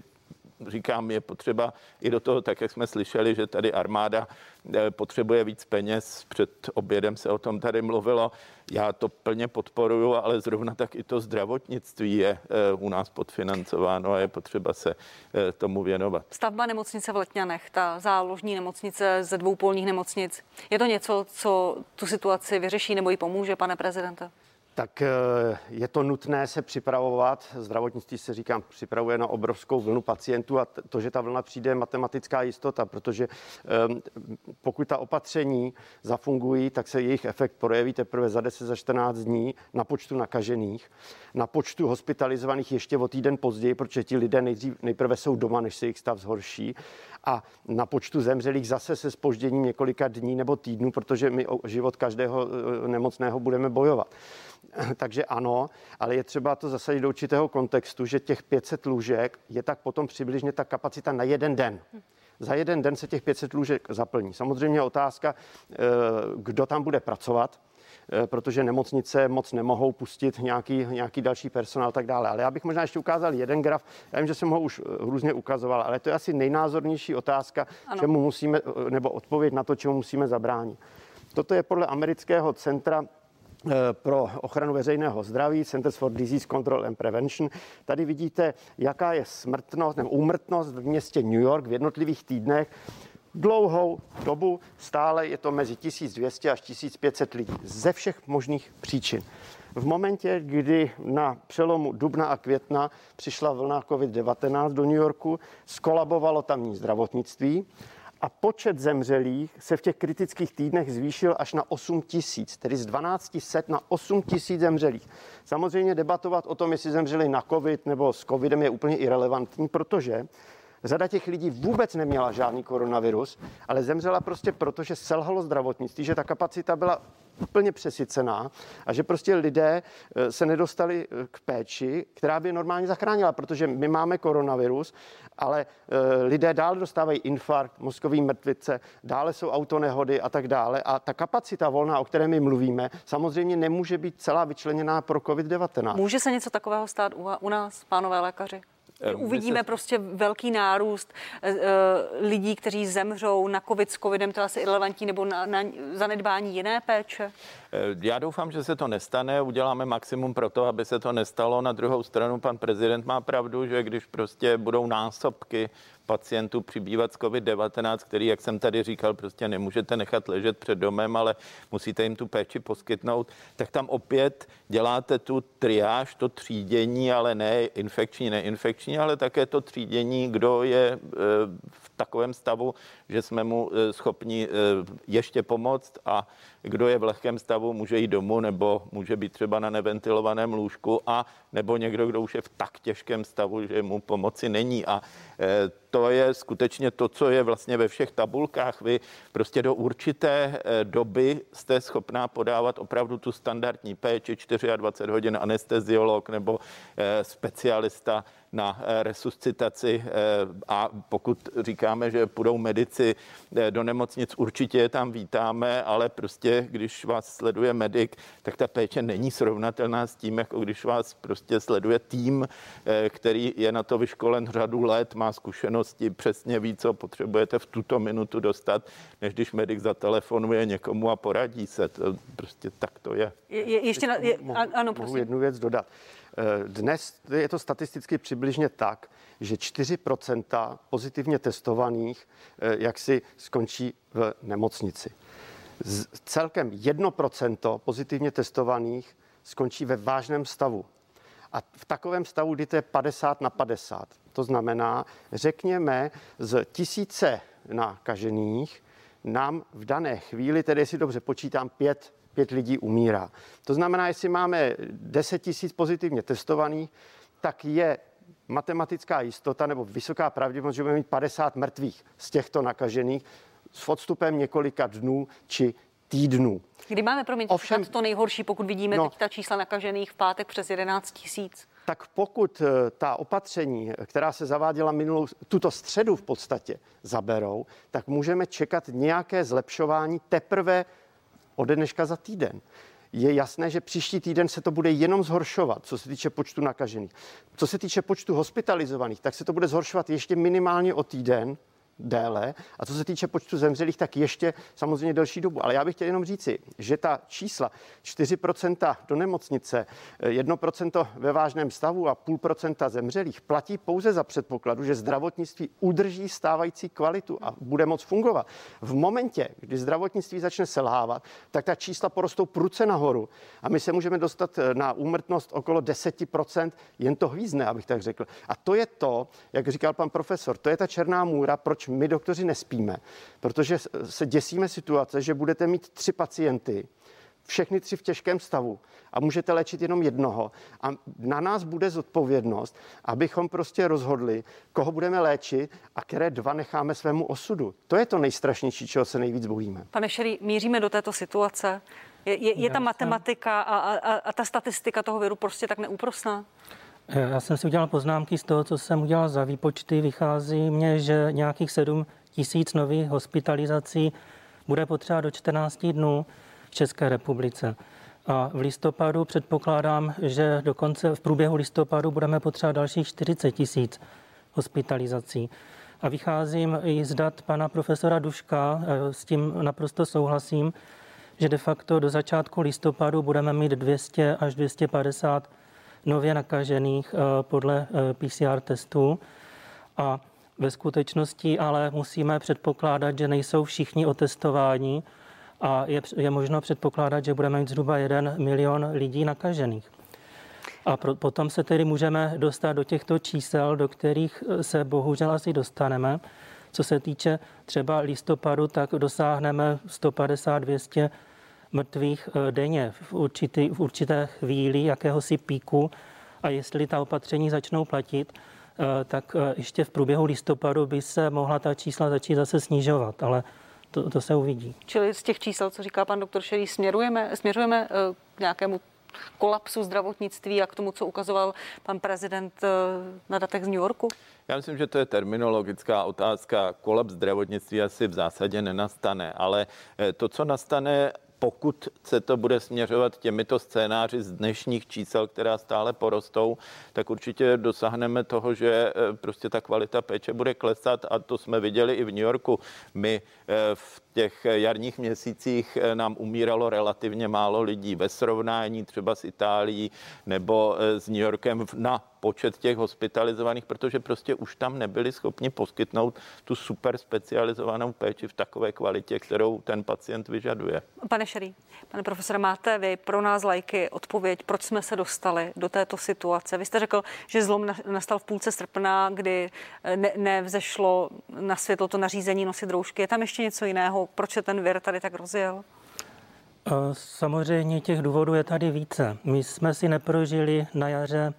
říkám, je potřeba i do toho, tak jak jsme slyšeli, že tady armáda eh, potřebuje víc peněz. Před obědem se o tom tady mluvilo. Já to plně podporuju, ale zrovna tak i to zdravotnictví je eh, u nás podfinancováno a je potřeba se eh, tomu věnovat. Stavba nemocnice v Letňanech, ta záložní nemocnice ze dvou polních nemocnic, je to něco, co tu situaci vyřeší nebo ji pomůže, pane prezidente? Tak eh, je to nutné se připravovat. Zdravotnictví se říkám, připravuje na obrovskou vlnu pacientů a to, že ta vlna přijde, je matematická jistota, protože ehm, pokud ta opatření zafungují, tak se jejich efekt projeví teprve za 10, za 14 dní na počtu nakažených, na počtu hospitalizovaných ještě o týden později, protože ti lidé nejdřív, nejprve jsou doma, než se jejich stav zhorší a na počtu zemřelých zase se spožděním několika dní nebo týdnů, protože my o život každého eh, nemocného budeme bojovat. [laughs] Takže ano, ale je třeba to zasadit do určitého kontextu, že těch 500 lůžek je tak potom přibližně ta kapacita na jeden den. Za jeden den se těch 500 lůžek zaplní. Samozřejmě otázka, eh, kdo tam bude pracovat, eh, protože nemocnice moc nemohou pustit nějaký, nějaký další personál a tak dále. Ale já bych možná ještě ukázal jeden graf. Já vím, že jsem ho už eh, různě ukazoval, ale to je asi nejnázornější otázka, ano. čemu musíme, nebo odpověď na to, čemu musíme zabránit. Toto je podle amerického centra pro ochranu veřejného zdraví, Centers for Disease Control and Prevention. Tady vidíte, jaká je smrtnost nebo úmrtnost v městě New York v jednotlivých týdnech. Dlouhou dobu stále je to mezi 1200 až 1500 lidí ze všech možných příčin. V momentě, kdy na přelomu dubna a května přišla vlna COVID-19 do New Yorku, skolabovalo tamní zdravotnictví a počet zemřelých se v těch kritických týdnech zvýšil až na 8 tisíc, tedy z 12 set na 8 tisíc zemřelých. Samozřejmě debatovat o tom, jestli zemřeli na covid nebo s covidem je úplně irrelevantní, protože Řada těch lidí vůbec neměla žádný koronavirus, ale zemřela prostě proto, že selhalo zdravotnictví, že ta kapacita byla úplně přesycená a že prostě lidé eh, se nedostali eh, k péči, která by je normálně zachránila, protože my máme koronavirus, ale eh, lidé dál dostávají infarkt, mozkový mrtvice, dále jsou autonehody a tak dále. A ta kapacita volná, o které my mluvíme, samozřejmě nemůže být celá vyčleněná pro COVID-19. Může se něco takového stát u, u nás, pánové lékaři? Uvidíme se... prostě velký nárůst uh, lidí, kteří zemřou na covid s covidem, to asi irrelevantní, nebo na, na zanedbání jiné péče? Já doufám, že se to nestane. Uděláme maximum pro to, aby se to nestalo. Na druhou stranu pan prezident má pravdu, že když prostě budou násobky pacientů přibývat z COVID-19, který, jak jsem tady říkal, prostě nemůžete nechat ležet před domem, ale musíte jim tu péči poskytnout, tak tam opět děláte tu triáž, to třídění, ale ne infekční, neinfekční, ale také to třídění, kdo je e, v takovém stavu, že jsme mu e, schopni ještě pomoct a kdo je v lehkém stavu, může jít domů nebo může být třeba na neventilovaném lůžku a nebo někdo, kdo už je v tak těžkém stavu, že mu pomoci není. A e, to je skutečně to, co je vlastně ve všech tabulkách. Vy prostě do určité e, doby jste schopná podávat opravdu tu standardní péči 24 hodin anesteziolog nebo e, specialista na resuscitaci a pokud říkáme, že půjdou medici do nemocnic, určitě je tam vítáme, ale prostě když vás sleduje medic, tak ta péče není srovnatelná s tím, jako když vás prostě sleduje tým, eh, který je na to vyškolen řadu let, má zkušenosti, přesně ví, co potřebujete v tuto minutu dostat, než když medic zatelefonuje někomu a poradí se. To prostě tak to je. je ještě na, je, mohu, ano, prosím. Mohu jednu věc dodat. Eh, dnes je to statisticky přibližně tak, že 4% pozitivně testovaných eh, jak si skončí v nemocnici. Z celkem 1% pozitivně testovaných skončí ve vážném stavu. A v takovém stavu, kdy to je 50 na 50, to znamená, řekněme, z tisíce nakažených nám v dané chvíli, tedy si dobře počítám, pět, pět lidí umírá. To znamená, jestli máme 10 tisíc pozitivně testovaných, tak je matematická jistota nebo vysoká pravděpodobnost, že budeme mít 50 mrtvých z těchto nakažených s odstupem několika dnů či týdnů. Kdy máme, promiň, Ovšem, to nejhorší, pokud vidíme no, teď ta čísla nakažených v pátek přes 11 tisíc? Tak pokud eh, ta opatření, která se zaváděla minulou, tuto středu v podstatě zaberou, tak můžeme čekat nějaké zlepšování teprve ode dneška za týden je jasné, že příští týden se to bude jenom zhoršovat, co se týče počtu nakažených. Co se týče počtu hospitalizovaných, tak se to bude zhoršovat ještě minimálně o týden, déle. A co se týče počtu zemřelých, tak ještě samozřejmě delší dobu. Ale já bych chtěl jenom říci, že ta čísla 4% do nemocnice, 1% ve vážném stavu a půl procenta zemřelých platí pouze za předpokladu, že zdravotnictví udrží stávající kvalitu a bude moc fungovat. V momentě, kdy zdravotnictví začne selhávat, tak ta čísla porostou pruce nahoru a my se můžeme dostat na úmrtnost okolo 10%, jen to hvízne, abych tak řekl. A to je to, jak říkal pan profesor, to je ta černá můra, proč my doktoři nespíme, protože se děsíme situace, že budete mít tři pacienty, všechny tři v těžkém stavu a můžete léčit jenom jednoho. A na nás bude zodpovědnost, abychom prostě rozhodli, koho budeme léčit a které dva necháme svému osudu. To je to nejstrašnější, čeho se nejvíc bojíme. Pane Šerý, míříme do této situace. Je, je, je ta matematika a, a, a ta statistika toho viru prostě tak neúprosná? Já jsem si udělal poznámky z toho, co jsem udělal za výpočty. Vychází mně, že nějakých 7 tisíc nových hospitalizací bude potřeba do 14 dnů v České republice. A v listopadu předpokládám, že dokonce v průběhu listopadu budeme potřebovat dalších 40 tisíc hospitalizací. A vycházím i z dat pana profesora Duška, eh, s tím naprosto souhlasím, že de facto do začátku listopadu budeme mít 200 až 250 nově nakažených eh, podle eh, PCR testů. A ve skutečnosti ale musíme předpokládat, že nejsou všichni otestováni a je, je možno předpokládat, že budeme mít zhruba 1 milion lidí nakažených. A pro, potom se tedy můžeme dostat do těchto čísel, do kterých eh, se bohužel asi dostaneme. Co se týče třeba listopadu, tak dosáhneme 150-200 mrtvých eh, denně v, určitý, v určité chvíli jakéhosi píku a jestli ta opatření začnou platit, eh, tak eh, ještě v průběhu listopadu by se mohla ta čísla začít zase snižovat, ale to, to se uvidí. Čili z těch čísel, co říká pan doktor Šerý, směrujeme, směřujeme k nějakému kolapsu zdravotnictví a k tomu, co ukazoval pan prezident na datech z New Yorku? Já myslím, že to je terminologická otázka. Kolaps zdravotnictví asi v zásadě nenastane, ale to, co nastane, pokud se to bude směřovat těmito scénáři z dnešních čísel, která stále porostou, tak určitě dosáhneme toho, že eh, prostě ta kvalita péče bude klesat a to jsme viděli i v New Yorku. My eh, v těch jarních měsících eh, nám umíralo relativně málo lidí ve srovnání třeba s Itálií nebo s New Yorkem na počet těch hospitalizovaných, protože prostě už tam nebyli schopni poskytnout tu super specializovanou péči v takové kvalitě, kterou ten pacient vyžaduje. Pane Šerý, pane profesore, máte vy pro nás lajky odpověď, proč jsme se dostali do této situace? Vy jste řekl, že zlom nastal v půlce srpna, kdy eh, ne, nevzešlo na světlo to nařízení nosit roušky. Je tam ještě něco jiného? Proč se ten vir tady tak rozjel? Eh, samozřejmě těch důvodů je tady více. My jsme si neprožili na jaře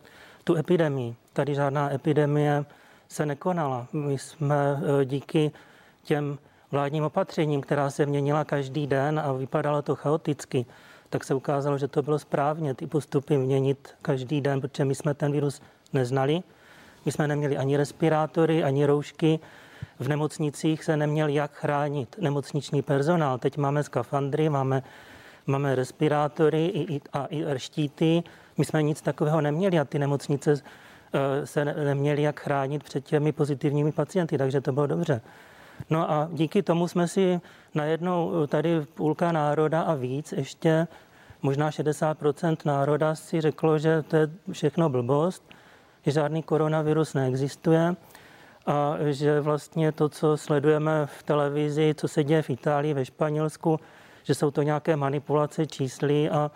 tu epidemii. Tady žádná epidemie se nekonala. My jsme eh, díky těm vládním opatřením, která se měnila každý den a vypadalo to chaoticky, tak se ukázalo, že to bylo správně ty postupy měnit každý den, protože my jsme ten virus neznali. My jsme neměli ani respirátory, ani roušky. V nemocnicích se neměl jak chránit nemocniční personál. Teď máme skafandry, máme, máme respirátory i, a i štíty. My jsme nic takového neměli a ty nemocnice eh, se neměly jak chránit před těmi pozitivními pacienty, takže to bylo dobře. No a díky tomu jsme si najednou tady půlka národa a víc, ještě možná 60% národa si řeklo, že to je všechno blbost, že žádný koronavirus neexistuje a že vlastně to, co sledujeme v televizi, co se děje v Itálii, ve Španělsku, že jsou to nějaké manipulace čísly a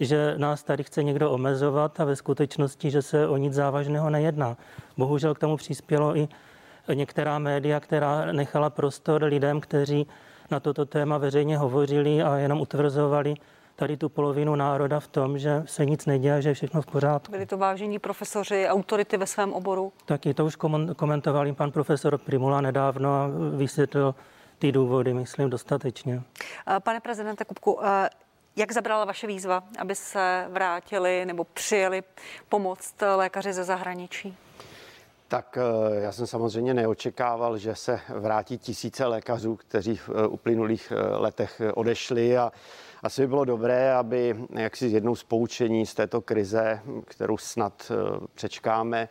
že nás tady chce někdo omezovat a ve skutečnosti, že se o nic závažného nejedná. Bohužel k tomu přispělo i některá média, která nechala prostor lidem, kteří na toto téma veřejně hovořili a jenom utvrzovali tady tu polovinu národa v tom, že se nic neděje, že je všechno v pořádku. Byli to vážení profesoři, autority ve svém oboru? Taky to už komentovali pan profesor Primula nedávno a vysvětlil ty důvody, myslím, dostatečně. Pane prezidente Kupku, jak zabrala vaše výzva, aby se vrátili nebo přijeli pomoct lékaři ze zahraničí? Tak eh, já jsem samozřejmě neočekával, že se vrátí tisíce lékařů, kteří v eh, uplynulých eh, letech odešli a asi by bylo dobré, aby jaksi jednou z poučení z této krize, kterou snad přečkáme,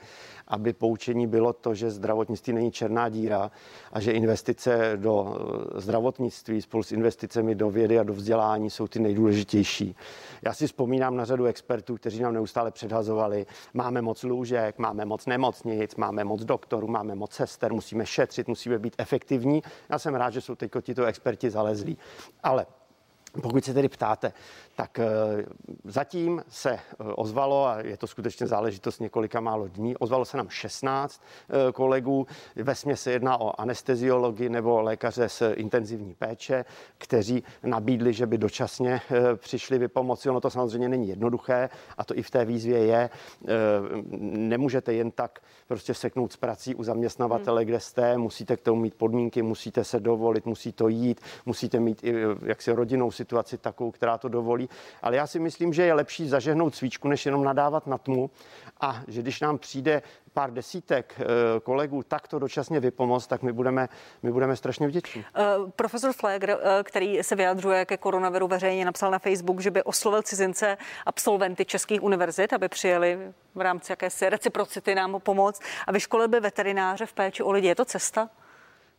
aby poučení bylo to, že zdravotnictví není černá díra a že investice do eh, zdravotnictví spolu s investicemi do vědy a do vzdělání jsou ty nejdůležitější. Já si vzpomínám na řadu expertů, kteří nám neustále předhazovali, máme moc lůžek, máme moc nemocnic, máme moc doktorů, máme moc sester, musíme šetřit, musíme být efektivní. Já jsem rád, že jsou teď tyto experti zalezlí. Ale pokud se tedy ptáte, tak eh, zatím se eh, ozvalo, a je to skutečně záležitost několika málo dní, ozvalo se nám 16 eh, kolegů. Ve se jedná o anesteziologi nebo lékaře z intenzivní péče, kteří nabídli, že by dočasně přišli vypomoci. Ono to samozřejmě není jednoduché a to i v té výzvě je. Nemůžete jen tak prostě seknout s prací u zaměstnavatele, hmm. kde jste, musíte k tomu mít podmínky, musíte se dovolit, musí to jít, musíte mít i jaksi rodinnou situaci takovou, která to dovolí. Ale já si myslím, že je lepší zažehnout svíčku, než jenom nadávat na tmu a že když nám přijde pár desítek eh, kolegů takto dočasně vypomoct, tak my budeme, my budeme strašně vděční. Uh, profesor Flegr, uh, který se vyjadřuje ke koronaviru veřejně, napsal na Facebook, že by oslovil cizince absolventy českých univerzit, aby přijeli v rámci jakési reciprocity nám pomoct a vyškolil by veterináře v péči o lidi. Je to cesta?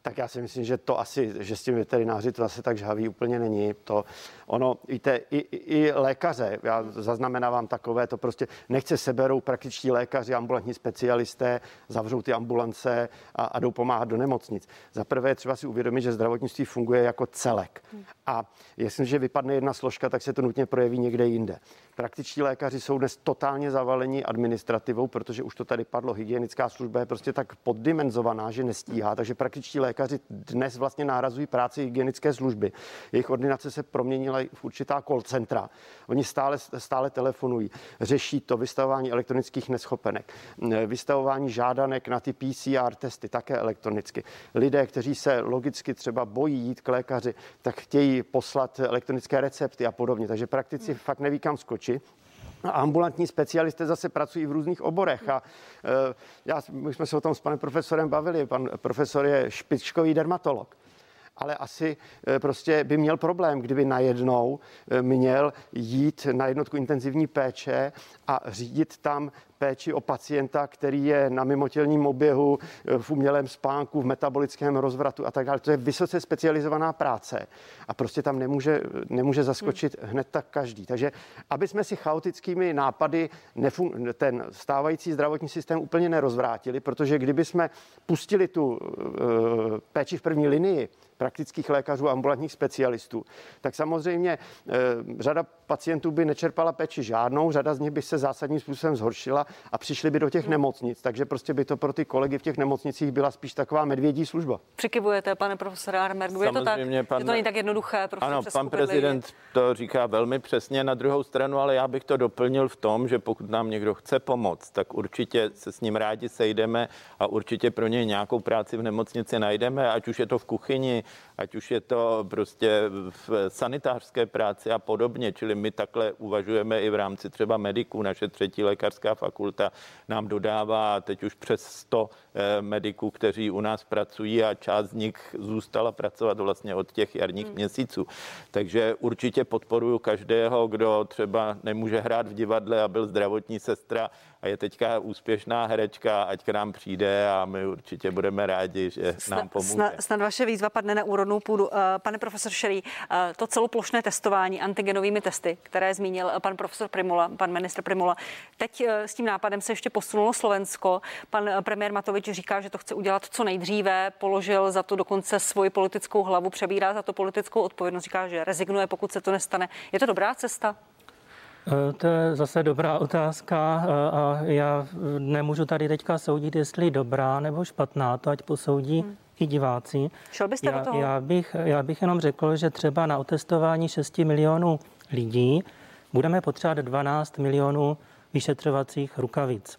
Tak já si myslím, že to asi, že s tím veterináři to zase tak žhavý úplně není. To ono, víte, i, i lékaře, já zaznamenávám takové, to prostě nechce seberou praktičtí lékaři, ambulantní specialisté, zavřou ty ambulance a, a jdou pomáhat do nemocnic. Za prvé třeba si uvědomit, že zdravotnictví funguje jako celek. A jestliže vypadne jedna složka, tak se to nutně projeví někde jinde. Praktičtí lékaři jsou dnes totálně zavaleni administrativou, protože už to tady padlo. Hygienická služba je prostě tak poddimenzovaná, že nestíhá. Takže praktičtí lékaři dnes vlastně nárazují práci hygienické služby. Jejich ordinace se proměnila v určitá call centra. Oni stále, stále telefonují, řeší to vystavování elektronických neschopenek, vystavování žádanek na ty PCR testy také elektronicky. Lidé, kteří se logicky třeba bojí jít k lékaři, tak chtějí poslat elektronické recepty a podobně. Takže praktici hmm. fakt neví, kam skočit oči. A ambulantní specialisté zase pracují v různých oborech. A e, já, my jsme se o tom s panem profesorem bavili. Pan profesor je špičkový dermatolog. ale asi eh, prostě by měl problém, kdyby najednou eh, měl jít na jednotku intenzivní péče a řídit tam péči o pacienta, který je na mimotělním oběhu, eh, v umělém spánku, v metabolickém rozvratu a tak dále. To je vysoce specializovaná práce a prostě tam nemůže, nemůže zaskočit hmm. hned tak každý. Takže aby jsme si chaotickými nápady nefun- ten stávající zdravotní systém úplně nerozvrátili, protože kdyby jsme pustili tu uh, péči v první linii, praktických lékařů a ambulantních specialistů, tak samozřejmě e, řada pacientů by nečerpala péči žádnou, řada z nich by se zásadním způsobem zhoršila a přišli by do těch nemocnic. Takže prostě by to pro ty kolegy v těch nemocnicích byla spíš taková medvědí služba. Přikivujete, pane profesore Armergu, je to tak? Pan, je to není tak jednoduché. Prostě ano, pan prezident lidi. to říká velmi přesně na druhou stranu, ale já bych to doplnil v tom, že pokud nám někdo chce pomoct, tak určitě se s ním rádi sejdeme a určitě pro něj nějakou práci v nemocnici najdeme, ať už je to v kuchyni, ať už je to prostě v sanitářské práci a podobně. Čili my takhle uvažujeme i v rámci třeba mediků. Naše třetí lékařská fakulta nám dodává teď už přes 100 eh, mediků, kteří u nás pracují a část z nich zůstala pracovat vlastně od těch jarních hmm. měsíců. Takže určitě podporuji každého, kdo třeba nemůže hrát v divadle a byl zdravotní sestra a je teďka úspěšná herečka, ať k nám přijde a my určitě budeme rádi, že nám pomůže. Snad, snad vaše výzva padne na úrodnou půdu. Eh, pane profesor Šerý, eh, to celoplošné testování antigenovými testy, které zmínil pan profesor Primula, pan ministr Primula, teď eh, s tím nápadem se ještě posunulo Slovensko. Pan premiér Matovič říká, že to chce udělat co nejdříve, položil za to dokonce svoji politickou hlavu, přebírá za to politickou odpovědnost, říká, že rezignuje, pokud se to nestane. Je to dobrá cesta? Eh, to je zase dobrá otázka eh, a já nemůžu tady teďka soudit, jestli dobrá nebo špatná, to ať posoudí hmm. i diváci. Šel byste já, do toho? Já bych, já bych jenom řekl, že třeba na otestování 6 milionů lidí budeme potřebovat 12 milionů vyšetřovacích rukavic.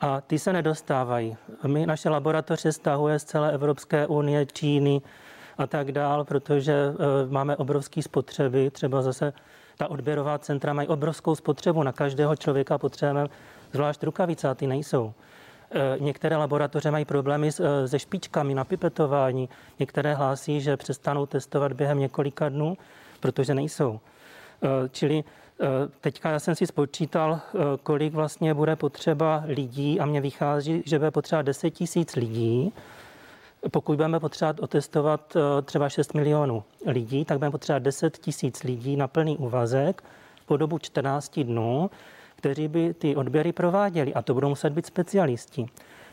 A ty se nedostávají. My, naše laboratoře stahuje z celé Evropské unie, Číny a tak dál, protože e, máme obrovské spotřeby, třeba zase ta odběrová centra mají obrovskou spotřebu. Na každého člověka potřebujeme zvlášť rukavice a ty nejsou. E, některé laboratoře mají problémy e, se špičkami na pipetování. Některé hlásí, že přestanou testovat během několika dnů, protože nejsou. E, čili teďka já jsem si spočítal, kolik vlastně bude potřeba lidí a mě vychází, že bude potřeba 10 tisíc lidí, pokud budeme potřebovat otestovat eh, třeba 6 milionů lidí, tak budeme potřebovat 10 tisíc lidí na plný úvazek po dobu 14 dnů, kteří by ty odběry prováděli. A to budou muset být specialisti.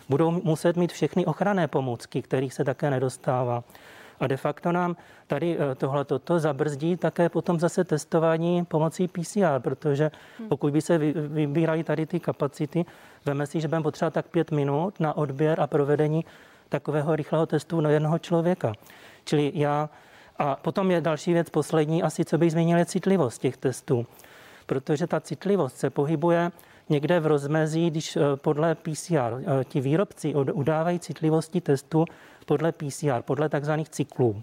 Budou muset mít všechny ochranné pomůcky, kterých se také nedostává. A de facto nám tady eh, tohle toto zabrzdí také potom zase testování pomocí PCR, protože hmm. pokud by se vybírali tady ty kapacity, veme si, že budeme potřebovat tak pět minut na odběr a provedení takového rychlého testu na jednoho člověka. Čili já, a potom je další věc, poslední, asi co bych zmínil, je citlivost těch testů. Protože ta citlivost se pohybuje někde v rozmezí, když eh, podle PCR eh, ti výrobci udávají citlivosti testu podle PCR, podle takzvaných cyklů.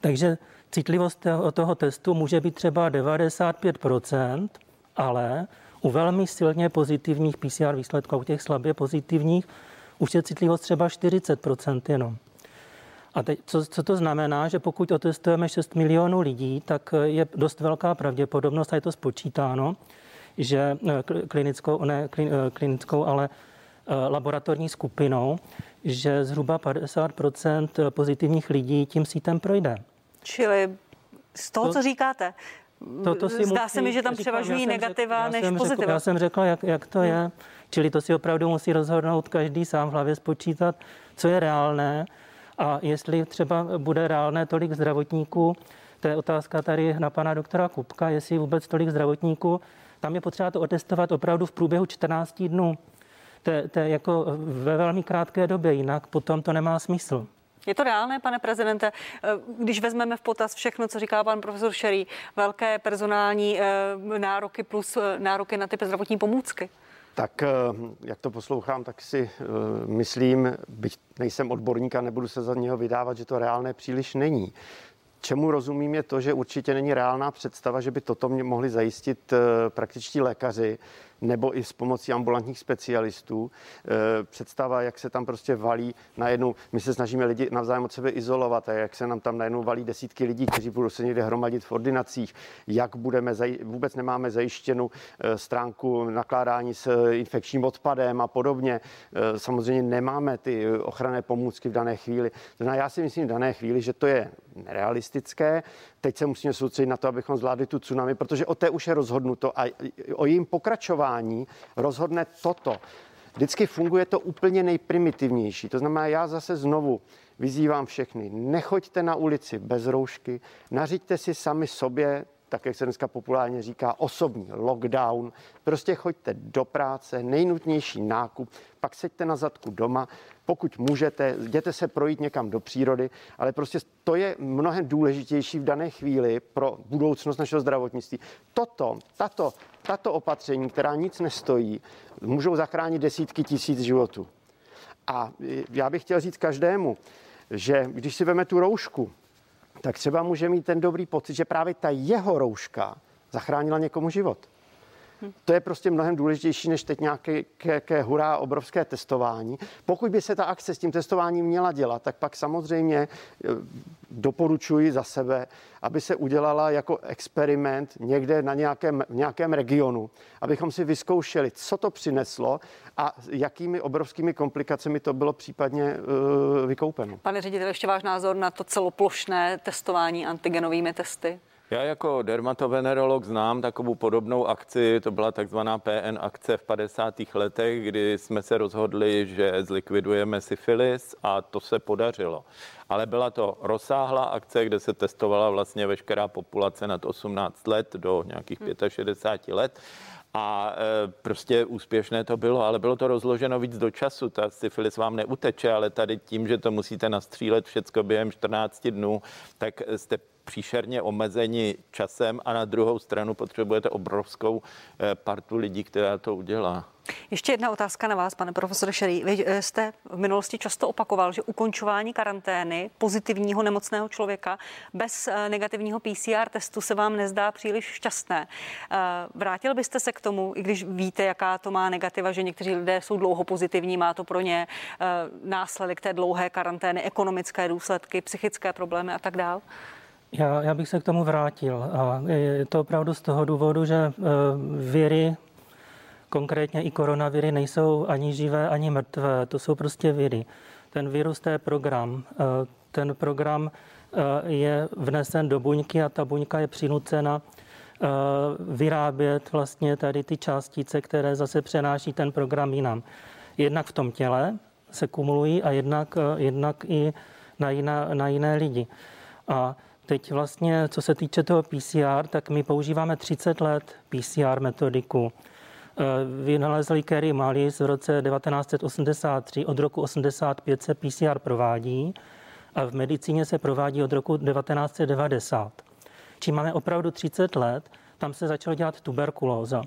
Takže citlivost toho testu může být třeba 95%, ale u velmi silně pozitivních PCR výsledků, u těch slabě pozitivních, už je citlivost třeba 40% jenom. A teď, co, co to znamená, že pokud otestujeme 6 milionů lidí, tak je dost velká pravděpodobnost, a je to spočítáno, že eh, klinickou, ne eh, klinickou, ale eh, laboratorní skupinou, že zhruba 50% pozitivních lidí tím sítem projde. Čili z toho, to, co říkáte, to, to si zdá musí, se mi, že tam převažují negativa řekl, než pozitiva. Řekl, já jsem řekl, jak, jak to je. Čili to si opravdu musí rozhodnout každý sám v hlavě spočítat, co je reálné a jestli třeba bude reálné tolik zdravotníků, to je otázka tady na pana doktora Kupka, jestli vůbec tolik zdravotníků, tam je potřeba to otestovat opravdu v průběhu 14 dnů. To to je jako ve velmi krátké době, jinak potom to nemá smysl. Je to reálné, pane prezidente, když vezmeme v potaz všechno, co říká pan profesor Šerý, velké personální eh, nároky plus eh, nároky na ty zdravotní pomůcky? Tak eh, jak to poslouchám, tak si eh, myslím, byť nejsem odborník a nebudu se za něho vydávat, že to reálné příliš není. Čemu rozumím je to, že určitě není reálná představa, že by toto mě mohli zajistit eh, praktičtí lékaři, nebo i s pomocí ambulantních specialistů. Eh, představa, jak se tam prostě valí najednou, my se snažíme lidi navzájem od sebe izolovat a jak se nám tam najednou valí desítky lidí, kteří budou se někde hromadit v ordinacích, jak budeme, vůbec nemáme zajištěnou eh, stránku nakládání s infekčním odpadem a podobně. Samozřejmě nemáme ty ochranné pomůcky v dané chvíli. Já si myslím v dané chvíli, že to je nerealistické. Teď se musíme soustředit na to, abychom zvládli tu tsunami, protože o té už je rozhodnuto a o jejím pokračování rozhodne toto. Vždycky funguje to úplně nejprimitivnější. To znamená, já zase znovu vyzývám všechny, nechoďte na ulici bez roušky, nařiďte si sami sobě tak jak se dneska populárně říká, osobní lockdown. Prostě choďte do práce, nejnutnější nákup, pak seďte na zadku doma, pokud můžete, jděte se projít někam do přírody, ale prostě to je mnohem důležitější v dané chvíli pro budoucnost našeho zdravotnictví. Toto, tato, tato opatření, která nic nestojí, můžou zachránit desítky tisíc životů. A já bych chtěl říct každému, že když si veme tu roušku, tak třeba může mít ten dobrý pocit, že právě ta jeho rouška zachránila někomu život. To je prostě mnohem důležitější než teď nějaké ke, ke hurá obrovské testování. Pokud by se ta akce s tím testováním měla dělat, tak pak samozřejmě e, doporučuji za sebe, aby se udělala jako experiment někde na nějakém, nějakém regionu, abychom si vyzkoušeli, co to přineslo a jakými obrovskými komplikacemi to bylo případně uh, vykoupeno. Pane ředitel, ještě váš názor na to celoplošné testování antigenovými testy? Já jako dermatovenerolog znám takovou podobnou akci, to byla takzvaná PN akce v 50. letech, kdy jsme se rozhodli, že zlikvidujeme syfilis a to se podařilo. Ale byla to rozsáhlá akce, kde se testovala vlastně veškerá populace nad 18 let do nějakých 65 let a e, prostě úspěšné to bylo, ale bylo to rozloženo víc do času. Ta syfilis vám neuteče, ale tady tím, že to musíte nastřílet všecko během 14 dnů, tak jste příšerně omezeni časem a na druhou stranu potřebujete obrovskou eh, partu lidí, která to udělá. Ještě jedna otázka na vás, pane profesore Šerý. Vy eh, jste v minulosti často opakoval, že ukončování karantény pozitivního nemocného člověka bez eh, negativního PCR testu se vám nezdá příliš šťastné. Vrátil byste se k tomu, i když víte, jaká to má negativa, že někteří lidé jsou dlouho pozitivní, má to pro ně následek té dlouhé karantény, ekonomické důsledky, psychické problémy a tak dále? Já, já bych se k tomu vrátil. A je to opravdu z toho důvodu, že e, viry, konkrétně i koronaviry, nejsou ani živé, ani mrtvé. To jsou prostě viry. Ten virus, to je program. E, ten program e, je vnesen do buňky a ta buňka je přinucena vyrábět vlastně tady ty částice, které zase přenáší ten program jinam. Jednak v tom těle se kumulují a jednak, jednak i na, jiná, na jiné lidi. A Teď vlastně, co se týče toho PCR, tak my používáme 30 let PCR metodiku. Eh, vynalezli Kerry Mullis v roce 1983, od roku 85 se PCR provádí a v medicíně se provádí od roku 1990. Čím máme opravdu 30 let, tam se začalo dělat tuberkulóza.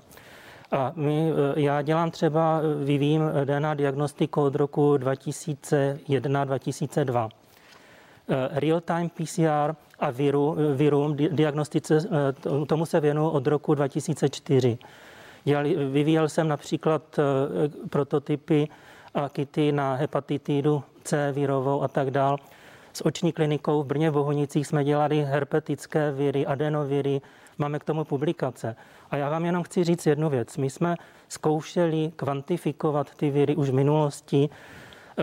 A my, eh, já dělám třeba, eh, vyvím DNA diagnostiku od roku 2001-2002. Real-time PCR a viru, virům, diagnostice, eh, tomu se věnu od roku 2004. Dělali, vyvíjel jsem například eh, prototypy kity na hepatitidu C virovou a tak dál. S oční klinikou v Brně v Bohunicích jsme dělali herpetické viry, adenoviry, máme k tomu publikace. A já vám jenom chci říct jednu věc. My jsme zkoušeli kvantifikovat ty viry už v minulosti, eh,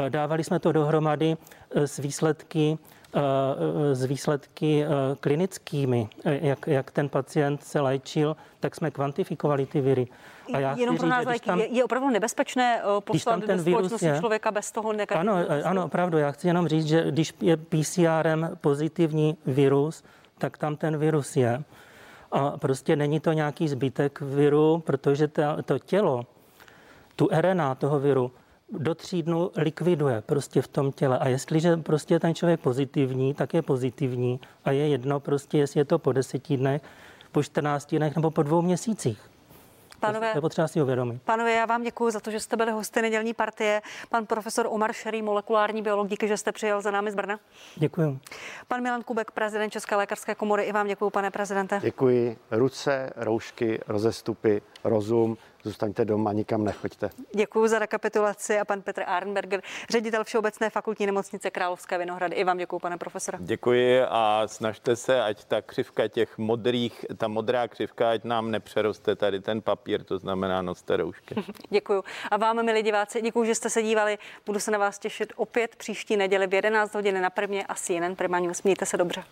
dávali jsme to dohromady s výsledky Eh, s výsledky eh, klinickými, eh, jak, jak ten pacient se léčil, tak jsme kvantifikovali ty viry. A já Jenom pro nás říct, tam, je, je opravdu nebezpečné poslat ten do společnosti je, člověka bez toho negativního Ano, ano, opravdu. Já chci jenom říct, že když je PCRem pozitivní virus, tak tam ten virus je. A prostě není to nějaký zbytek viru, protože to, to tělo, tu RNA toho viru, do tří dnů likviduje prostě v tom těle. A jestliže prostě ten člověk pozitivní, tak je pozitivní a je jedno prostě, jestli je to po deseti dnech, po 14 dnech nebo po dvou měsících. Pánové, to je potřeba si uvědomit. Pánové, já vám děkuji za to, že jste byli hosty nedělní partie. Pan profesor Omar Šerý, molekulární biolog, díky, že jste přijel za námi z Brna. Děkuji. Pan Milan Kubek, prezident České lékařské komory, i vám děkuji, pane prezidente. Děkuji. Ruce, roušky, rozestupy rozum, zůstaňte doma, nikam nechoďte. Děkuji za rekapitulaci a pan Petr Arnberger, ředitel Všeobecné fakultní nemocnice Královské Vinohrady. I vám děkuji, pane profesore. Děkuji a snažte se, ať ta křivka těch modrých, ta modrá křivka, ať nám nepřeroste tady ten papír, to znamená noste roušky. [laughs] děkuji. A vám, milí diváci, děkuji, že jste se dívali. Budu se na vás těšit opět příští neděli v 11 hodin na prvně a CNN Prima News. Mějte se dobře.